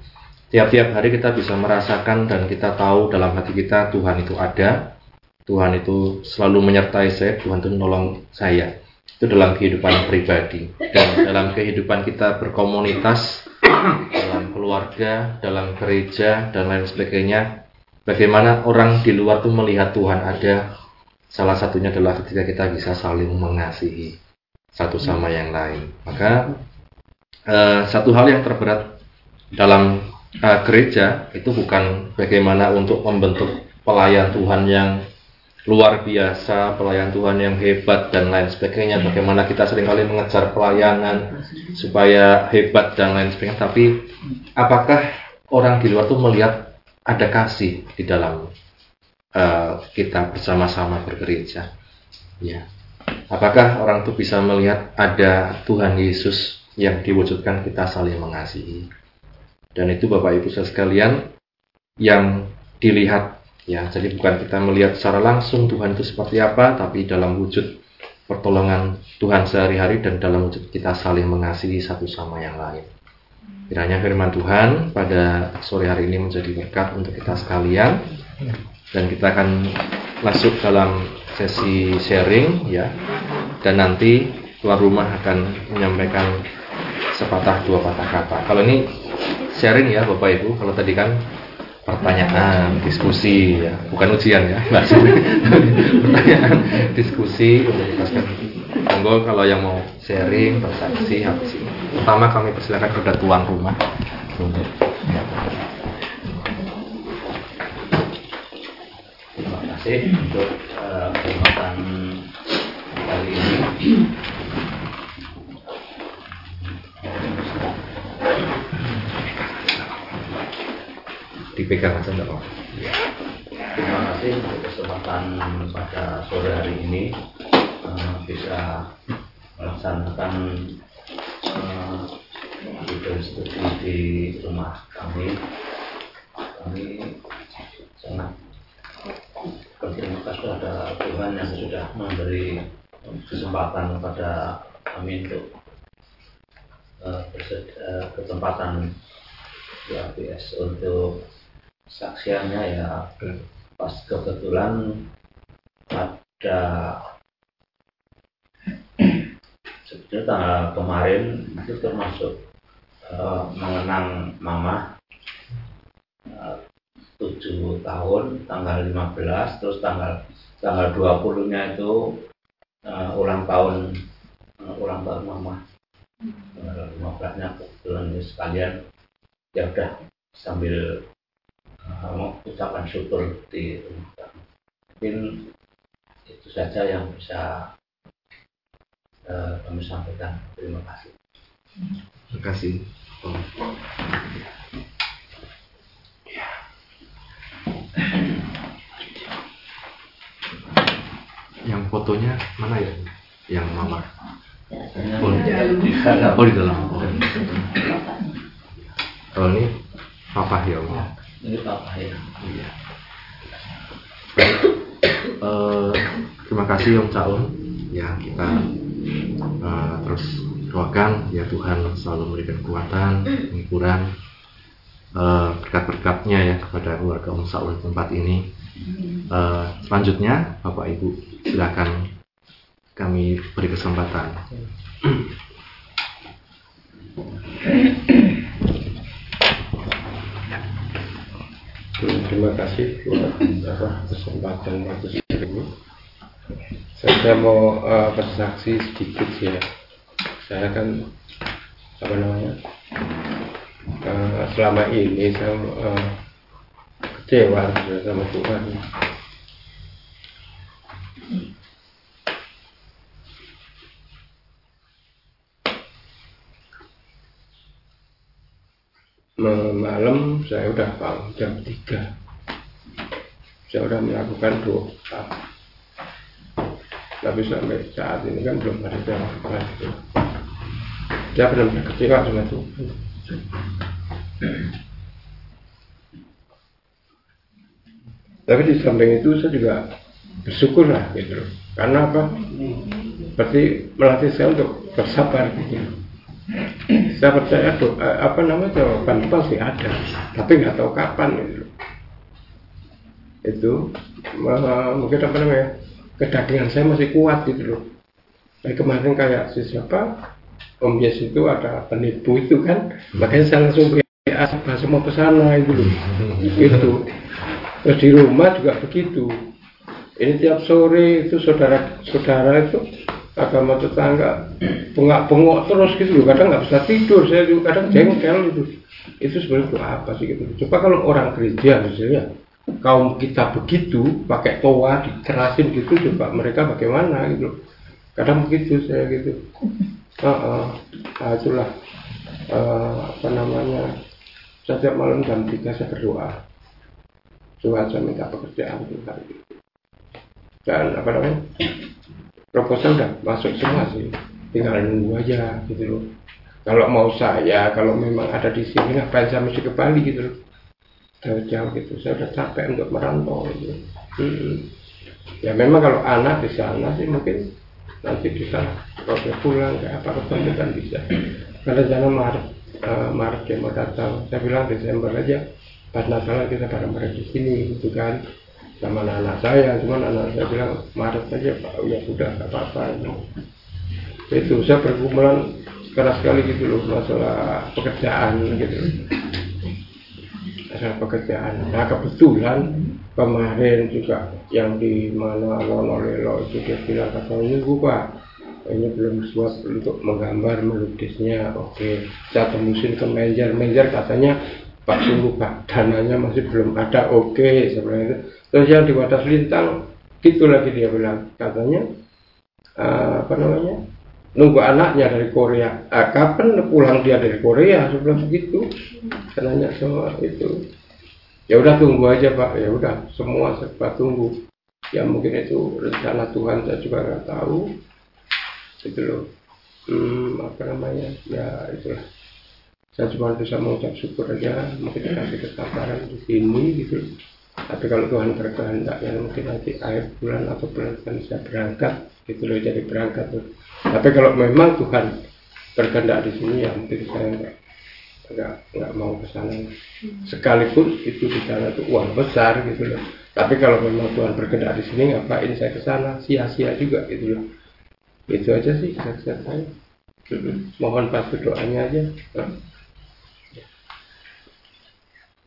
Tiap-tiap hari kita bisa merasakan dan kita tahu dalam hati kita Tuhan itu ada, Tuhan itu selalu menyertai saya, Tuhan itu menolong saya. Itu dalam kehidupan pribadi dan dalam kehidupan kita berkomunitas, dalam keluarga, dalam gereja dan lain sebagainya. Bagaimana orang di luar tuh melihat Tuhan ada, salah satunya adalah ketika kita bisa saling mengasihi satu sama yang lain. Maka eh, satu hal yang terberat dalam uh, gereja itu bukan bagaimana untuk membentuk pelayan Tuhan yang luar biasa, pelayan Tuhan yang hebat dan lain sebagainya. Bagaimana kita sering kali mengejar pelayanan supaya hebat dan lain sebagainya. Tapi apakah orang di luar tuh melihat ada kasih di dalam uh, kita bersama-sama bergereja? Ya. Apakah orang itu bisa melihat ada Tuhan Yesus yang diwujudkan kita saling mengasihi? Dan itu Bapak Ibu sekalian yang dilihat ya. Jadi bukan kita melihat secara langsung Tuhan itu seperti apa, tapi dalam wujud pertolongan Tuhan sehari-hari dan dalam wujud kita saling mengasihi satu sama yang lain. Kiranya firman Tuhan pada sore hari ini menjadi berkat untuk kita sekalian dan kita akan masuk dalam sesi sharing ya dan nanti tuan rumah akan menyampaikan sepatah dua patah kata. Kalau ini sharing ya Bapak Ibu. Kalau tadi kan pertanyaan, diskusi ya, bukan ujian ya, *laughs* pertanyaan, diskusi Monggo kalau yang mau sharing, bersaksi habis ini. Pertama kami persilakan kepada tuan rumah untuk ya. Terima kasih untuk uh, kesempatan kali ini. Dipegang aja enggak apa Ya. Terima kasih untuk kesempatan pada sore hari ini uh, bisa melaksanakan uh, studi di rumah kami. Kami sangat berterima kasih kepada Tuhan yang sudah memberi kesempatan kepada kami untuk uh, kesempatan ya BS untuk saksiannya ya. Pas kebetulan pada sebetulnya tanggal kemarin itu termasuk uh, mengenang mama. Tujuh tahun tanggal 15 terus tanggal tanggal 20 nya itu uh, ulang tahun uh, ulang tahun mama. Tanggal 15 nya kebetulan sekalian ya udah sambil uh, ucapan syukur di rumah. Mungkin itu saja yang bisa uh, kami sampaikan. Terima kasih. Terima kasih. Oh. Yang fotonya mana ya? yang mama oh, di dalam oh di dalam oh ini papa ya om Ini papa ya. iya. Eh, terima kasih Om Caun ya kita eh, terus doakan ya Tuhan selalu memberikan kekuatan penghiburan eh, berkat-berkatnya ya kepada keluarga Om Saul di tempat ini. Eh, selanjutnya Bapak Ibu silakan kami beri kesempatan Terima kasih buat apa, kesempatan waktu ini. Saya mau uh, bersaksi sedikit ya. Saya kan apa namanya uh, selama ini saya uh, kecewa sama Tuhan. Malam saya udah bangun jam 3 saya udah melakukan doa. Tapi sampai saat ini kan belum ada jawaban saya benar-benar kecewa sama Tuhan. Tapi di samping itu saya juga bersyukur lah gitu karena apa? Berarti melatih saya untuk bersabar gitu saya percaya doa apa namanya jawaban itu pasti ada. Tapi nggak tahu kapan itu. Uh, mungkin apa namanya kedagingan saya masih kuat gitu loh. Kayak kemarin kayak si siapa Om Yes itu ada penipu itu kan. Makanya saya langsung WA langsung mau ke sana itu loh. Itu. Terus di rumah juga begitu. Ini tiap sore itu saudara saudara itu agama tetangga. Bengak bengok terus gitu loh. Kadang nggak bisa tidur. Saya juga kadang jengkel itu. Itu sebenarnya itu apa sih gitu coba kalau orang gereja misalnya kaum kita begitu pakai toa dikerasin gitu coba mereka bagaimana gitu kadang begitu saya gitu. Uh, uh, nah, itulah uh, apa namanya setiap malam jam 3 saya berdoa. Tuhan saya minta pekerjaan Tuhan dan apa namanya proposal udah masuk semua sih. Tinggal nunggu aja gitu loh. Kalau mau saya kalau memang ada di sini ngapain saya mesti ke Bali gitu loh. Jauh-jauh gitu. Saya udah capek untuk merantau gitu hmm. ya memang kalau anak di sana sih mungkin nanti bisa proses pulang kayak apa apa kan bisa. Karena sana Maret uh, Maret dia mau datang saya bilang Desember aja. Pas Natal kita bareng-bareng di sini gitu kan sama anak, saya cuman anak saya bilang Maret aja pak. Ya sudah nggak apa-apa. Itu saya pergumulan keras sekali gitu loh masalah pekerjaan gitu. Masalah pekerjaan. Nah kebetulan kemarin juga yang di mana Lolo itu dia bilang katanya bu pak ini belum siap untuk menggambar melukisnya. Oke saya tembusin ke manajer. Manajer katanya Pak sungguh Pak dananya masih belum ada oke sebenarnya itu terus yang di Wadas Lintang gitu lagi dia bilang katanya uh, apa namanya nunggu anaknya dari Korea. Uh, kapan pulang dia dari Korea? Sebelum begitu. Nanya semua itu. Ya udah tunggu aja Pak. Ya udah semua serba tunggu. Ya mungkin itu rencana Tuhan saya juga nggak tahu. Itu loh. Hmm, apa namanya? Ya itulah saya cuma bisa mengucap syukur aja mungkin dikasih kesabaran di sini gitu. Tapi kalau Tuhan berkehendak ya mungkin nanti akhir bulan atau bulan depan saya berangkat gitu loh jadi berangkat tuh. Tapi kalau memang Tuhan berkehendak di sini ya mungkin saya enggak enggak, enggak mau ke sana. Sekalipun itu di sana itu uang besar gitu loh. Tapi kalau memang Tuhan berkehendak di sini ngapain saya ke sana? Sia-sia juga gitu loh. Itu aja sih kesaksian saya. Mohon pasti doanya aja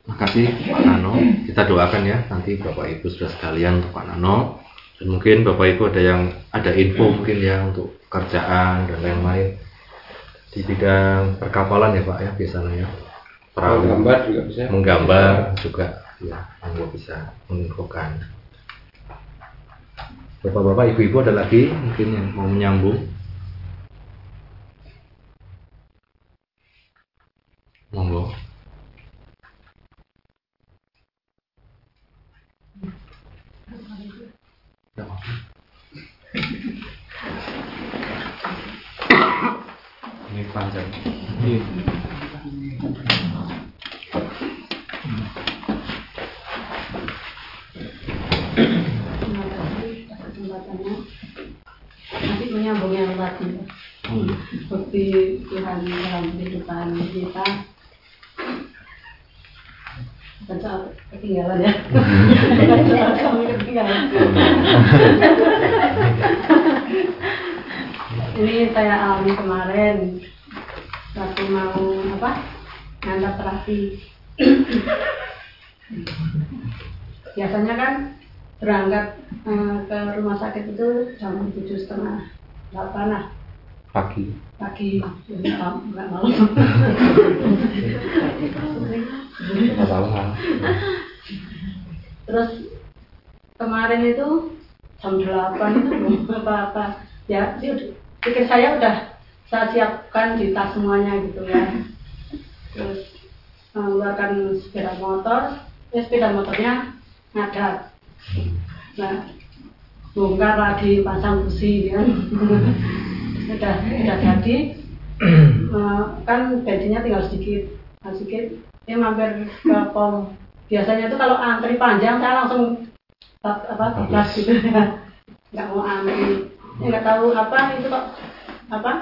Terima kasih Pak Nano. Kita doakan ya nanti Bapak Ibu sudah sekalian untuk Pak Nano. Dan mungkin Bapak Ibu ada yang ada info mungkin ya untuk pekerjaan dan lain-lain di bidang perkapalan ya Pak ya biasanya ya. Perahu menggambar juga bisa. Menggambar juga ya, monggo bisa menginfokan. Bapak-bapak, ibu-ibu ada lagi mungkin yang mau menyambung? Monggo. Ini panjang. Iya. Nanti menyambung yang tadi. Oh, iya. Seperti Tuhan dalam kehidupan kita Bukan soal ketinggalan ya. Bukan soal kami ketinggalan. Ini saya alami kemarin waktu mau apa ngantar terapi. Biasanya kan berangkat eh, ke rumah sakit itu jam tujuh setengah delapan lah Pagi. Pagi nggak malam salah. terus kemarin itu jam delapan itu belum apa-apa. Ya pikir saya udah saya siapkan di tas semuanya gitu ya. Terus mengeluarkan sepeda motor ya sepeda motornya ngadat. Nah bongkar lagi pasang busi kan udah udah jadi. *clears throat* Eh, kan bensinnya tinggal sedikit sedikit. Dia mampir ke pom. Biasanya tuh kalau antri panjang saya langsung apa bablas gitu. *laughs* Nggak mau antri. Nggak tahu apa itu kok apa?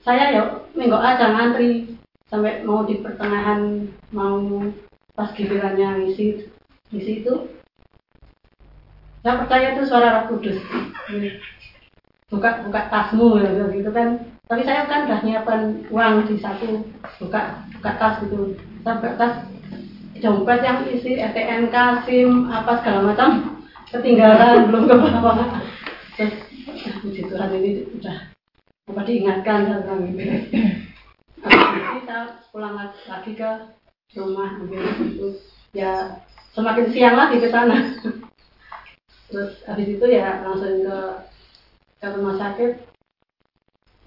Saya ya minggu aja ngantri sampai mau di pertengahan mau pas gilirannya ngisi ngisi itu. Saya percaya itu suara Roh Kudus *clears throat* buka buka tasmu ya gitu kan. Tapi saya kan udah nyiapkan uang di satu buka buka tas gitu. Buka tas dompet yang isi STNK SIM apa segala macam ketinggalan *laughs* belum ke bawah. Terus ah, puji Tuhan ini udah apa diingatkan gitu. Habis itu saya pulang lagi, ke rumah ambil itu ya semakin siang lagi ke sana. Terus habis itu ya langsung ke ke rumah sakit.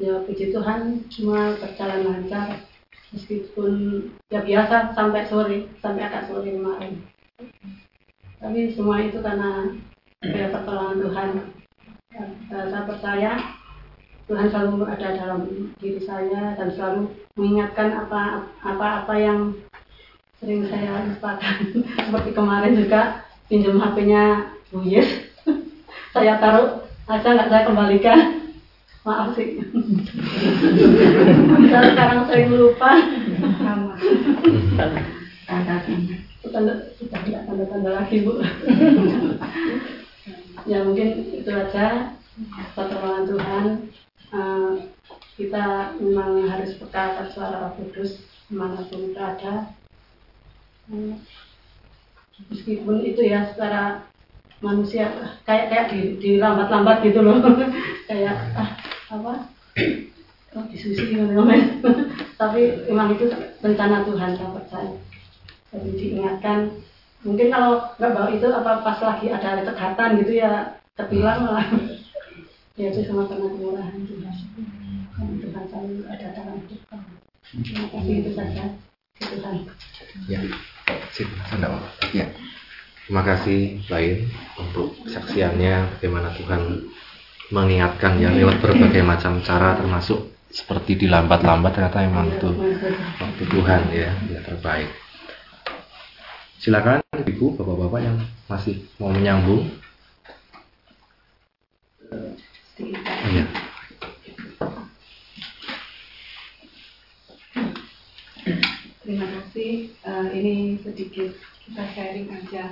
Ya puji Tuhan semua berjalan lancar. Meskipun ya biasa sampai sore sampai agak sore kemarin. Tapi semua itu karena ya, pertolongan Tuhan. Ya, eh, saya percaya Tuhan selalu ada dalam diri saya dan selalu mengingatkan apa apa apa yang sering saya lupakan. *laughs* Seperti kemarin juga pinjam HP-nya Bu Yes. *laughs* Saya taruh aja nggak saya kembalikan? *laughs* Maaf sih. *laughs* Saya sekarang sering lupa. Sama. Tanda sudah tidak tanda tanda lagi bu. *laughs* Ya mungkin itu aja. Pertolongan Tuhan Eh, kita memang harus peka atas suara Roh Kudus di mana pun berada Eh, meskipun itu ya secara manusia kayak kayak di, di lambat-lambat gitu loh. *laughs* Kayak ah, apa? *clears throat* Oh disusi ngomel *laughs* tapi memang itu rencana Tuhan saya percaya. Jadi diingatkan. Mungkin kalau nggak bawa itu apa pas lagi ada cekatan gitu ya ketilang malah. *laughs* Ya itu sama karena kemurahan Tuhan. Dan Tuhan selalu ada dalam kamu terima kasih itu saja. Tuhan Ya, enggak apa-apa. Ya. Terima kasih lain untuk kesaksiannya bagaimana Tuhan mengingatkan ya lewat berbagai macam cara termasuk seperti dilambat-lambat ternyata memang itu waktu Tuhan ya yang terbaik. Silakan ibu bapak-bapak yang masih mau menyambung. Iya. Terima kasih. Eh, ini sedikit kita sharing aja.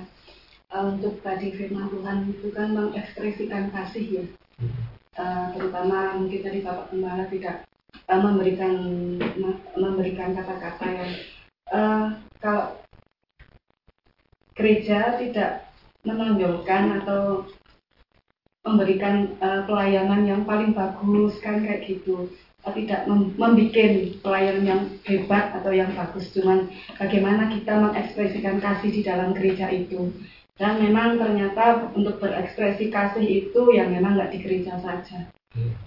Eh, untuk tadi firman Tuhan itu kan mengekspresikan kasih ya. Eh, terutama mungkin tadi Bapak Gembala tidak eh, memberikan me- memberikan kata-kata yang eh, kalau gereja tidak menonjolkan atau memberikan eh, pelayanan yang paling bagus kan kayak gitu. Tidak mem- membuat pelayanan yang hebat atau yang bagus. Cuman bagaimana kita mengekspresikan kasih di dalam gereja itu dan memang ternyata untuk berekspresi kasih itu yang memang nggak di gereja saja.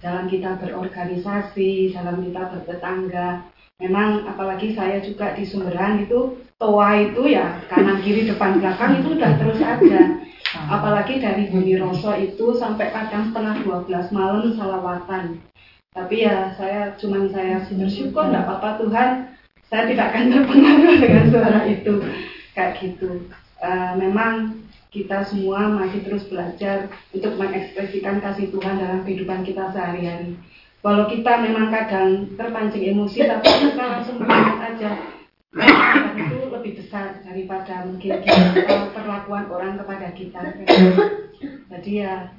Dalam kita berorganisasi dalam kita bertetangga. Memang apalagi saya juga di Sumberan itu toa itu ya kanan kiri depan belakang itu udah terus ada. Apalagi dari Bumi Roso itu sampai kadang setengah 12 malam salawatan. Tapi ya saya cuman saya bersyukur nggak apa-apa Tuhan saya tidak akan terpengaruh dengan suara itu. Kayak gitu. Uh, memang kita semua masih terus belajar untuk mengekspresikan kasih Tuhan dalam kehidupan kita sehari-hari. Walau kita memang kadang terpancing emosi tapi kita langsung melihat aja Tuhan itu lebih besar daripada mungkin kita, perlakuan orang kepada kita. Jadi ya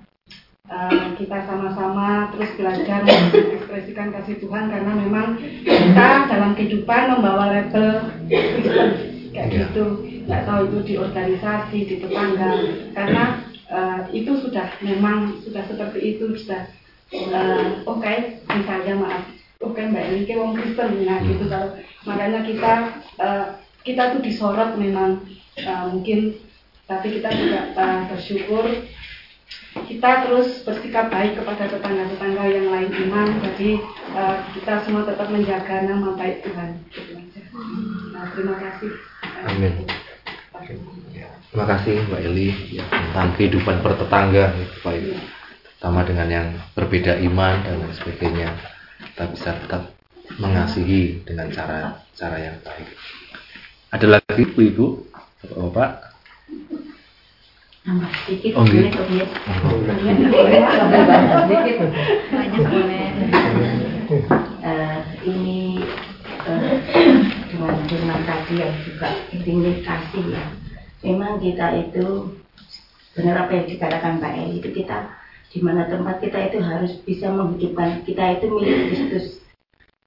uh, kita sama-sama terus belajar mengekspresikan kasih Tuhan karena memang kita dalam kehidupan membawa label Kristen kayak Ya. gitu. Nggak tahu itu di organisasi di tetangga. Karena uh, itu sudah memang sudah seperti itu sudah uh, oke misalnya maaf oke mbak Eli ke wong Kristen nah gitu. Kalau makanya kita uh, kita tuh disorot memang uh, mungkin. Tapi kita juga uh, bersyukur kita terus bersikap baik kepada tetangga-tetangga yang lain iman jadi uh, kita semua tetap menjaga nama baik Tuhan gitu nah, terima kasih Amin. Terima kasih Mbak Eli ya, tentang kehidupan bertetangga gitu, Pak Ibu. Terutama dengan yang berbeda iman dan lain sebagainya. Kita bisa tetap mengasihi dengan cara cara yang baik. Ada lagi Bu Ibu, Bapak? Tambah sedikit Oh, boleh gitu. kok ya. Oh. Boleh, sedikit. Banyak boleh. Dengan firman tadi yang juga intinya ya. Memang kita itu benar apa yang dikatakan Pak Eli itu kita di mana tempat kita itu harus bisa menghidupkan kita itu milik Kristus.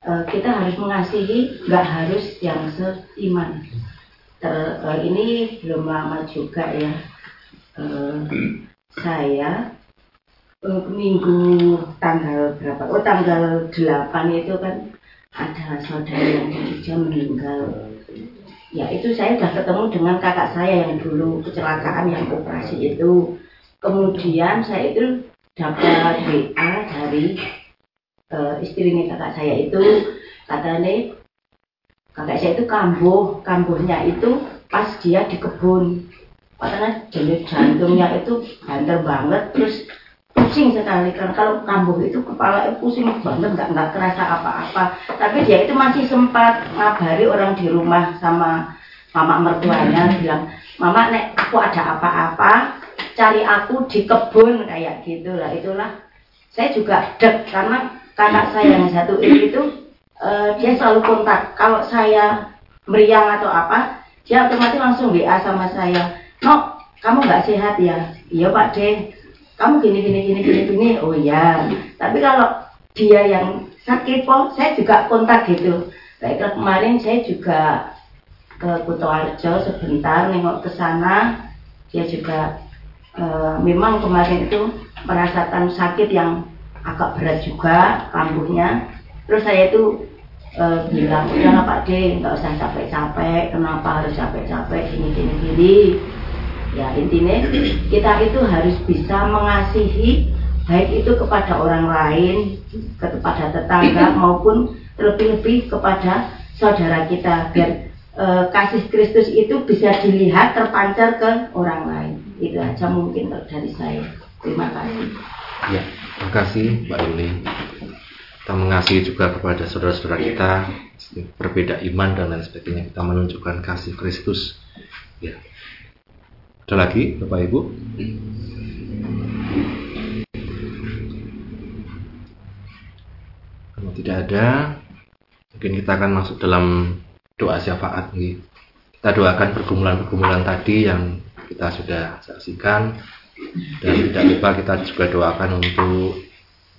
Eh, kita harus mengasihi, nggak harus yang seiman. Ter- eh, ini belum lama juga ya. Eh, saya eh, minggu tanggal berapa? Oh tanggal 8 itu kan ada saudara yang dia meninggal. Ya itu saya sudah ketemu dengan kakak saya yang dulu kecelakaan yang operasi itu. Kemudian saya itu dapat WA dari eh, istrinya kakak saya itu katanya kakak saya itu kambuh, kambuhnya itu pas dia di kebun karena jenis jantungnya itu banter banget terus pusing sekali kan kalau kambuh itu kepala pusing banget nggak nggak kerasa apa-apa. Tapi dia itu masih sempat ngabari orang di rumah sama mama mertuanya bilang mama nek aku ada apa-apa cari aku di kebun kayak gitu. Lah itulah. Saya juga deg karena kakak saya yang satu ini itu eh, dia selalu kontak. Kalau saya meriang atau apa dia otomatis langsung WA sama saya no kamu nggak sehat ya? Iya pak de kamu gini gini gini gini gini. Oh ya tapi kalau dia yang sakit kok saya juga kontak gitu. Kayak kemarin saya juga ke Kutoarjo sebentar nengok ke sana. Dia juga eh, memang kemarin itu merasakan sakit yang agak berat juga kambuhnya terus saya itu eh, bilang udahlah Pak D nggak usah capek-capek. Kenapa harus capek-capek? Gini gini gini ya intinya kita itu harus bisa mengasihi baik itu kepada orang lain kepada tetangga *clears throat* maupun terlebih-lebih kepada saudara kita biar eh, kasih Kristus itu bisa dilihat terpancar ke orang lain itu aja mungkin dari saya terima kasih Ya, terima kasih Mbak Yuli. Kita mengasihi juga kepada saudara-saudara kita berbeda iman dan lain sebagainya. Kita menunjukkan kasih Kristus. Ya. Ada lagi Bapak Ibu? Kalau tidak ada, mungkin kita akan masuk dalam doa syafaat. nih. Kita doakan pergumulan-pergumulan tadi yang kita sudah saksikan dan tidak lupa kita juga doakan untuk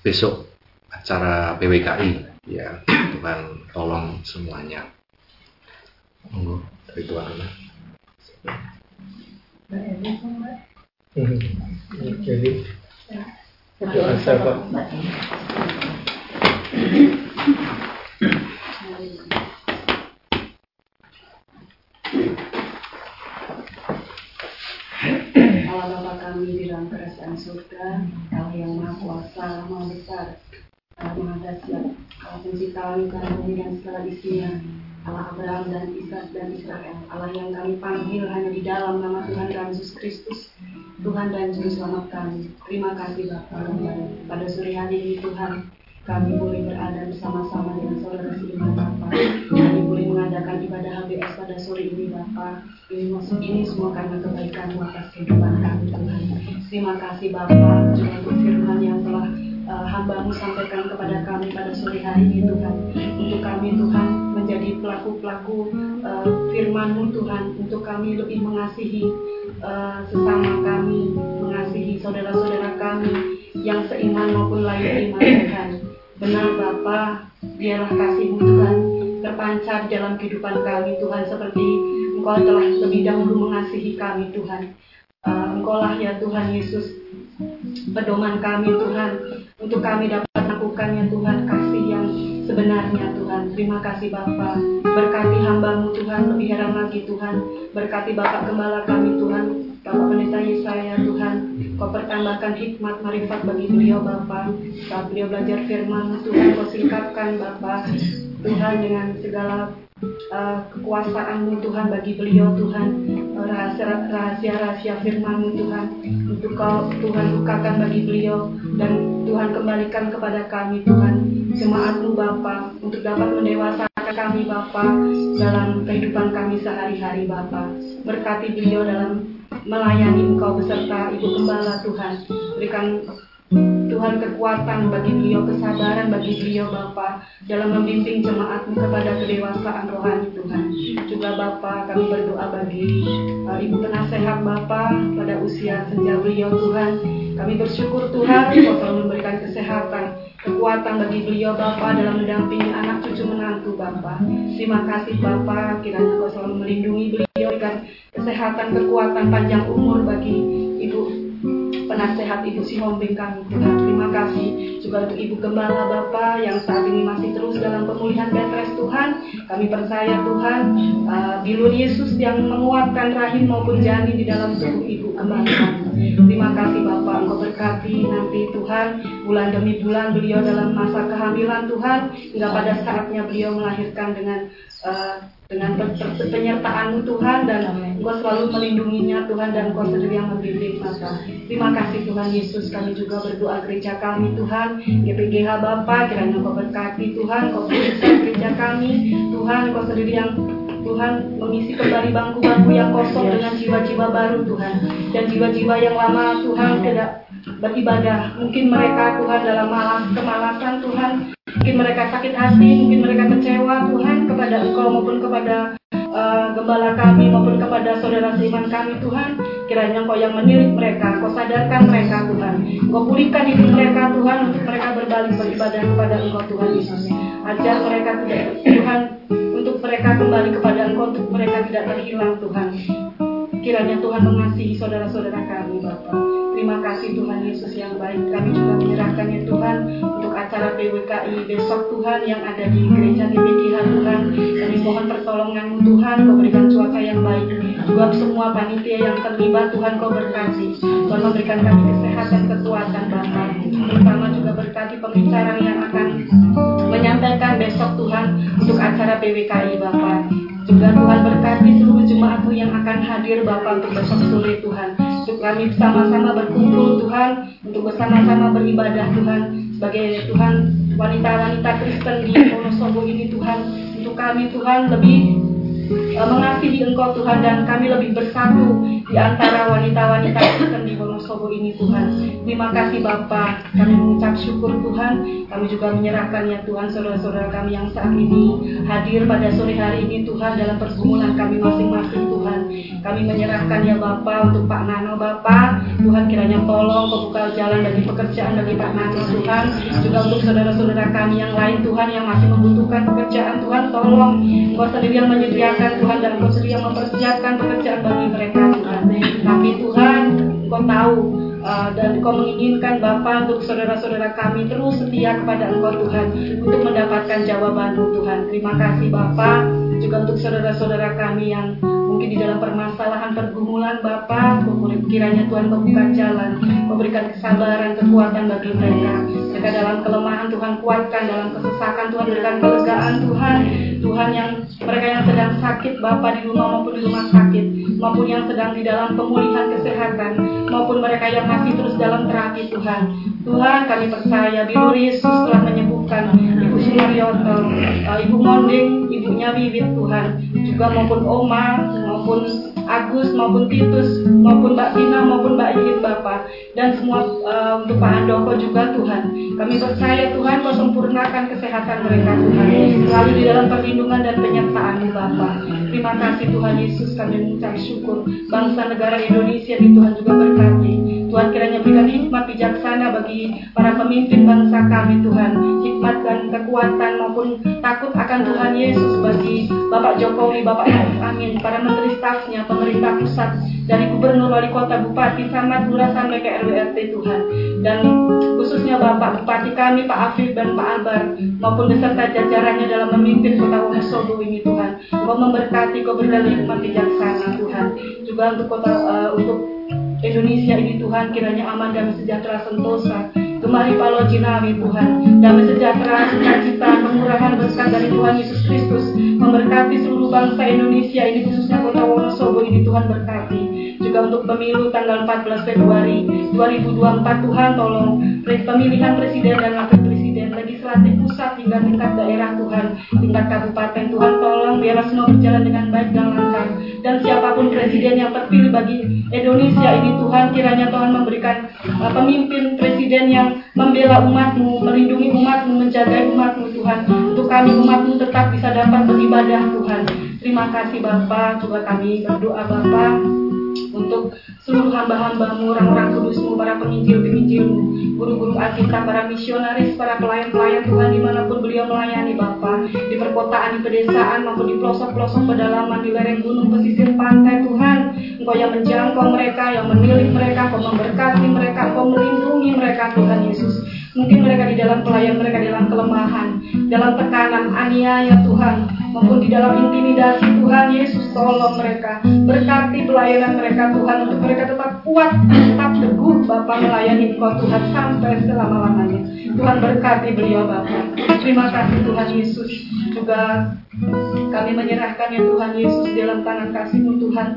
besok acara PWKI ya Tuhan tolong semuanya monggo dari Tuhan Mbak Eli kok, Mbak? Jadi, kami di dalam kerajaan surga, Allah yang maha kuasa, maha besar, maha dahsyat, Allah pencipta langit dan bumi dan segala isinya, Allah Abraham dan Ishak dan Israel, Allah yang kami panggil hanya di dalam nama Tuhan dan Yesus Kristus, Tuhan dan Juru Selamat kami. Terima kasih Bapa pada sore hari ini Tuhan, kami boleh berada bersama-sama dengan saudara seiman Bapak. Kami boleh mengadakan ibadah HBS pada sore ini Bapak. Ini, ini semua karena kebaikan atas kehidupan kami Tuhan. Terima kasih Bapak juga untuk firman yang telah uh, hambamu sampaikan kepada kami pada sore hari ini Tuhan. Untuk kami Tuhan menjadi pelaku-pelaku uh, firman-Mu Tuhan. Untuk kami lebih mengasihi uh, sesama kami, mengasihi saudara-saudara kami yang seiman maupun lain iman Tuhan. Benar Bapa, biarlah kasih-Mu Tuhan terpancar dalam kehidupan kami Tuhan seperti Engkau telah lebih dahulu mengasihi kami Tuhan. Uh, Engkau lah ya Tuhan Yesus pedoman kami Tuhan untuk kami dapat melakukan ya Tuhan kasih sebenarnya Tuhan. Terima kasih Bapa. Berkati hambamu Tuhan, lebih heran lagi Tuhan. Berkati Bapak Gembala kami Tuhan, Bapak Pendeta Yesaya Tuhan. Kau pertambahkan hikmat marifat bagi beliau Bapa. Saat beliau belajar firman Tuhan, kau singkapkan Bapa. Tuhan dengan segala uh, kekuasaanmu Tuhan bagi beliau Tuhan. Rahasia-rahasia firmanmu Tuhan. Untuk kau Tuhan bukakan bagi beliau. Dan Tuhan kembalikan kepada kami Tuhan jemaatmu Bapa untuk dapat mendewasakan kami Bapa dalam kehidupan kami sehari-hari Bapa. Berkati beliau dalam melayani Engkau beserta Ibu Gembala Tuhan. Berikan Tuhan kekuatan bagi beliau, kesabaran bagi beliau Bapa dalam membimbing jemaatmu kepada kedewasaan rohani Tuhan. Juga Bapa kami berdoa bagi uh, Ibu penasehat Bapa pada usia senja beliau Tuhan. Kami bersyukur Tuhan Kau selalu memberikan kesehatan, kekuatan bagi beliau Bapa dalam mendampingi anak cucu menantu Bapa. Terima kasih Bapa, kiranya Kau selalu melindungi beliau, berikan kesehatan, kekuatan, panjang umur bagi Ibu penasehat Ibu Sihombing kami Tuhan. Terima kasih juga untuk Ibu Gembala Bapak yang saat ini masih terus dalam pemulihan bed rest Tuhan. Kami percaya Tuhan, uh, bilur Yesus yang menguatkan rahim maupun janin di dalam tubuh Ibu Gembala Terima kasih Bapak, Engkau berkati nanti Tuhan, bulan demi bulan beliau dalam masa kehamilan Tuhan, hingga pada saatnya beliau melahirkan dengan uh, dengan penyertaanmu Tuhan dan Engkau selalu melindunginya Tuhan dan Engkau sendiri yang membimbing masa. Terima kasih Tuhan Yesus. Kami juga berdoa gereja kami Tuhan. GPGH Bapa kiranya Engkau berkati Tuhan. Engkau gereja kami. Tuhan Engkau sendiri yang Tuhan mengisi kembali bangku-bangku yang kosong dengan jiwa-jiwa baru Tuhan. Dan jiwa-jiwa yang lama Tuhan tidak beribadah. Mungkin mereka Tuhan dalam malas kemalasan Tuhan. Mungkin mereka sakit hati mungkin mereka kecewa Tuhan kepada Engkau maupun kepada uh, gembala kami maupun kepada saudara seiman kami Tuhan. Kiranya Engkau yang menirik mereka Engkau sadarkan mereka Tuhan. Engkau pulihkan hidup mereka Tuhan untuk mereka berbalik beribadah kepada Engkau Tuhan Yesus. Ajar mereka tidak Tuhan mereka kembali kepada Engkau untuk mereka tidak terhilang Tuhan kiranya Tuhan mengasihi saudara-saudara kami Bapak Terima kasih Tuhan Yesus yang baik. Kami juga menyerahkannya Tuhan untuk acara PWKI besok Tuhan yang ada di gereja GPGH Tuhan. Kami mohon pertolonganmu Tuhan, kau berikan cuaca yang baik. Juga semua panitia yang terlibat Tuhan kau berkati. Tuhan memberikan kami kesehatan, kekuatan Bapak. Terutama juga berkati pembicara yang akan menyampaikan besok Tuhan untuk acara PWKI Bapak. Juga Tuhan berkati seluruh jemaatmu yang akan hadir Bapak untuk besok sore Tuhan untuk kami bersama-sama berkumpul Tuhan, untuk bersama-sama beribadah Tuhan, sebagai Tuhan wanita-wanita Kristen di Wonosobo ini Tuhan, untuk kami Tuhan lebih mengasihi Engkau Tuhan dan kami lebih bersatu di antara wanita-wanita Kristen di Wonosobo ini Tuhan. Terima kasih Bapa, kami mengucap syukur Tuhan, kami juga menyerahkan ya Tuhan saudara-saudara kami yang saat ini hadir pada sore hari ini Tuhan dalam pergumulan kami masing-masing Tuhan. Kami menyerahkan ya Bapa untuk Pak Nano Bapa, Tuhan kiranya tolong membuka jalan bagi pekerjaan bagi Pak Nano Tuhan, juga untuk saudara-saudara kami yang lain Tuhan yang masih membutuhkan pekerjaan Tuhan tolong. Engkau sendiri yang menyediakan Tuhan dan Engkau yang mempersiapkan pekerjaan bagi mereka Tuhan. Tapi Tuhan Engkau tahu uh, dan Engkau menginginkan Bapa untuk saudara-saudara kami terus setia kepada Engkau Tuhan untuk mendapatkan jawaban Tuhan. Terima kasih Bapa juga untuk saudara-saudara kami yang mungkin di dalam permasalahan pergumulan Bapa, kiranya Tuhan membuka jalan, memberikan kesabaran, kekuatan bagi mereka. Mereka dalam kelemahan Tuhan kuatkan, dalam kesesakan Tuhan berikan kelegaan Tuhan. Tuhan yang mereka yang sedang sakit Bapa di rumah maupun di rumah sakit, maupun yang sedang di dalam pemulihan kesehatan, maupun mereka yang masih terus dalam terapi Tuhan. Tuhan kami percaya di Yesus telah menyembuhkan Supriyoto, uh, Ibu Monding, Ibunya Wiwit Tuhan, juga maupun Oma, maupun Agus, maupun Titus, maupun Mbak Tina, maupun Mbak Yit Bapak, dan semua uh, untuk Pak Andoko juga Tuhan. Kami percaya Tuhan Kau sempurnakan kesehatan mereka Tuhan, selalu di dalam perlindungan dan penyertaan-Mu Bapak. Terima kasih Tuhan Yesus kami mengucap syukur. Bangsa negara Indonesia di Tuhan juga berkati. Tuhan kiranya berikan hikmat bijaksana bagi para pemimpin bangsa kami Tuhan. Hikmat dan kekuatan maupun takut akan Tuhan Yesus bagi Bapak Jokowi, Bapak Amin, para menteri stafnya, pemerintah pusat, dari gubernur, wali kota, bupati, camat, lurah sampai ke RWRT Tuhan. Dan khususnya Bapak Bupati kami, Pak Afif dan Pak Albar, maupun beserta jajarannya dalam memimpin kota Wonosobo ini Tuhan. Kau memberkati, kau berikan hikmat bijaksana Tuhan. Juga untuk kota uh, untuk Indonesia ini Tuhan kiranya aman dan sejahtera sentosa. Gemari Palo Jinawi Tuhan. Damai sejahtera, sukacita, kemurahan berkat dari Tuhan Yesus Kristus. Memberkati seluruh bangsa Indonesia ini khususnya kota Wonosobo ini Tuhan berkati. Juga untuk pemilu tanggal 14 Februari 2024 Tuhan tolong. Pemilihan presiden dan wakil presiden legislatif pusat hingga tingkat daerah Tuhan. Tingkat kabupaten Tuhan tolong biarlah semua berjalan dengan baik dan lancar. Dan siapa pun presiden yang terpilih bagi Indonesia ini Tuhan kiranya Tuhan memberikan uh, pemimpin presiden yang membela umatmu melindungi umatmu menjaga umatmu Tuhan. Untuk kami umatmu tetap bisa dapat beribadah Tuhan. Terima kasih Bapak. Juga kami berdoa Bapak untuk seluruh hamba-hambamu, orang-orang kudusmu, para penginjil-penginjilmu, guru-guru Alkitab, para misionaris, para pelayan-pelayan Tuhan di mana pun beliau melayani Bapa, di perkotaan, di pedesaan, maupun di pelosok-pelosok pedalaman, di lereng gunung, pesisir pantai Tuhan, Engkau yang menjangkau mereka, yang menilik mereka, Engkau memberkati mereka, Engkau melindungi mereka Tuhan Yesus. Mungkin mereka di dalam pelayan mereka dalam kelemahan, dalam tekanan, aniaya Tuhan, maupun di dalam intimidasi Tuhan Yesus tolong mereka, berkati pelayanan mereka Tuhan untuk mereka tetap kuat, tetap teguh Bapak melayani Engkau Tuhan sampai selama-lamanya. Tuhan berkati beliau Bapak. Terima kasih Tuhan Yesus juga kami menyerahkan ya Tuhan Yesus dalam tangan kasih-Mu Tuhan.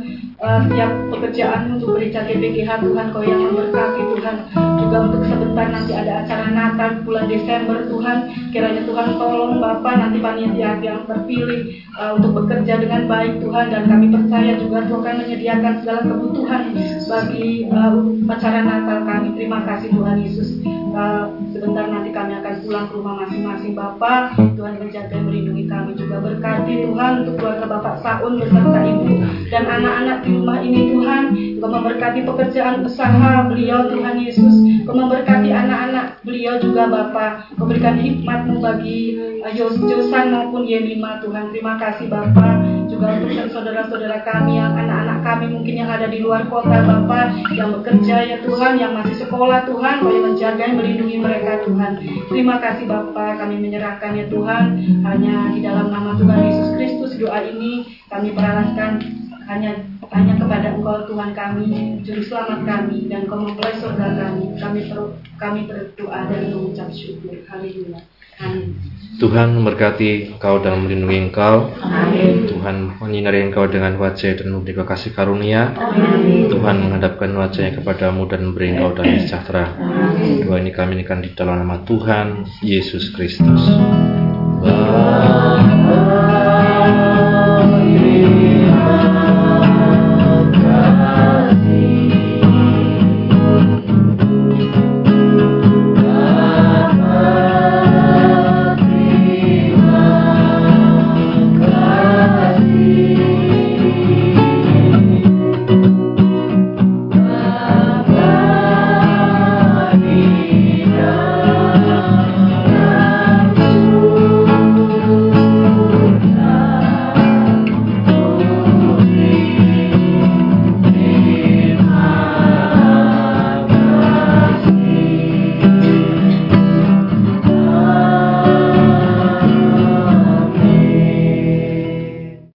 Uh, setiap pekerjaan untuk gereja GPGH Tuhan Kau yang memberkati Tuhan. Juga untuk sebentar nanti ada acara Natal bulan Desember Tuhan. Kiranya Tuhan tolong Bapak nanti panitia yang terpilih uh, untuk bekerja dengan baik Tuhan. Dan kami percaya juga Tuhan menyediakan segala kebutuhan bagi uh, acara Natal kami. Terima kasih Tuhan Yesus. Uh, sebentar nanti kami akan pulang ke rumah masing-masing Bapak. Tuhan menjaga melindungi kami juga. Berkati Tuhan untuk keluarga Bapak Saun beserta Ibu dan anak-anak di rumah ini Tuhan. Kau memberkati pekerjaan usaha beliau Tuhan Yesus. Kau memberkati anak-anak beliau juga Bapak. Kau berikan hikmatmu bagi uh, Josan maupun Yemima Tuhan. Terima kasih Bapak untuk saudara-saudara kami yang anak-anak kami mungkin yang ada di luar kota Bapak yang bekerja ya Tuhan yang masih sekolah Tuhan yang menjaga dan melindungi mereka Tuhan terima kasih Bapak kami menyerahkan ya Tuhan hanya di dalam nama Tuhan Yesus Kristus doa ini kami perarahkan hanya hanya kepada Engkau Tuhan kami, Juru Selamat kami, dan Kau mempelai surga kami. Kami ber, kami berdoa dan mengucap syukur. Haleluya. Tuhan memberkati engkau dan melindungi engkau. Amin. Tuhan menyinari engkau dengan wajah dan memberi kau kasih karunia. Amin. Tuhan menghadapkan wajahnya kepadamu dan memberi engkau damai sejahtera. Amin. Doa ini kami nikan di dalam nama Tuhan Yesus Kristus. Amin.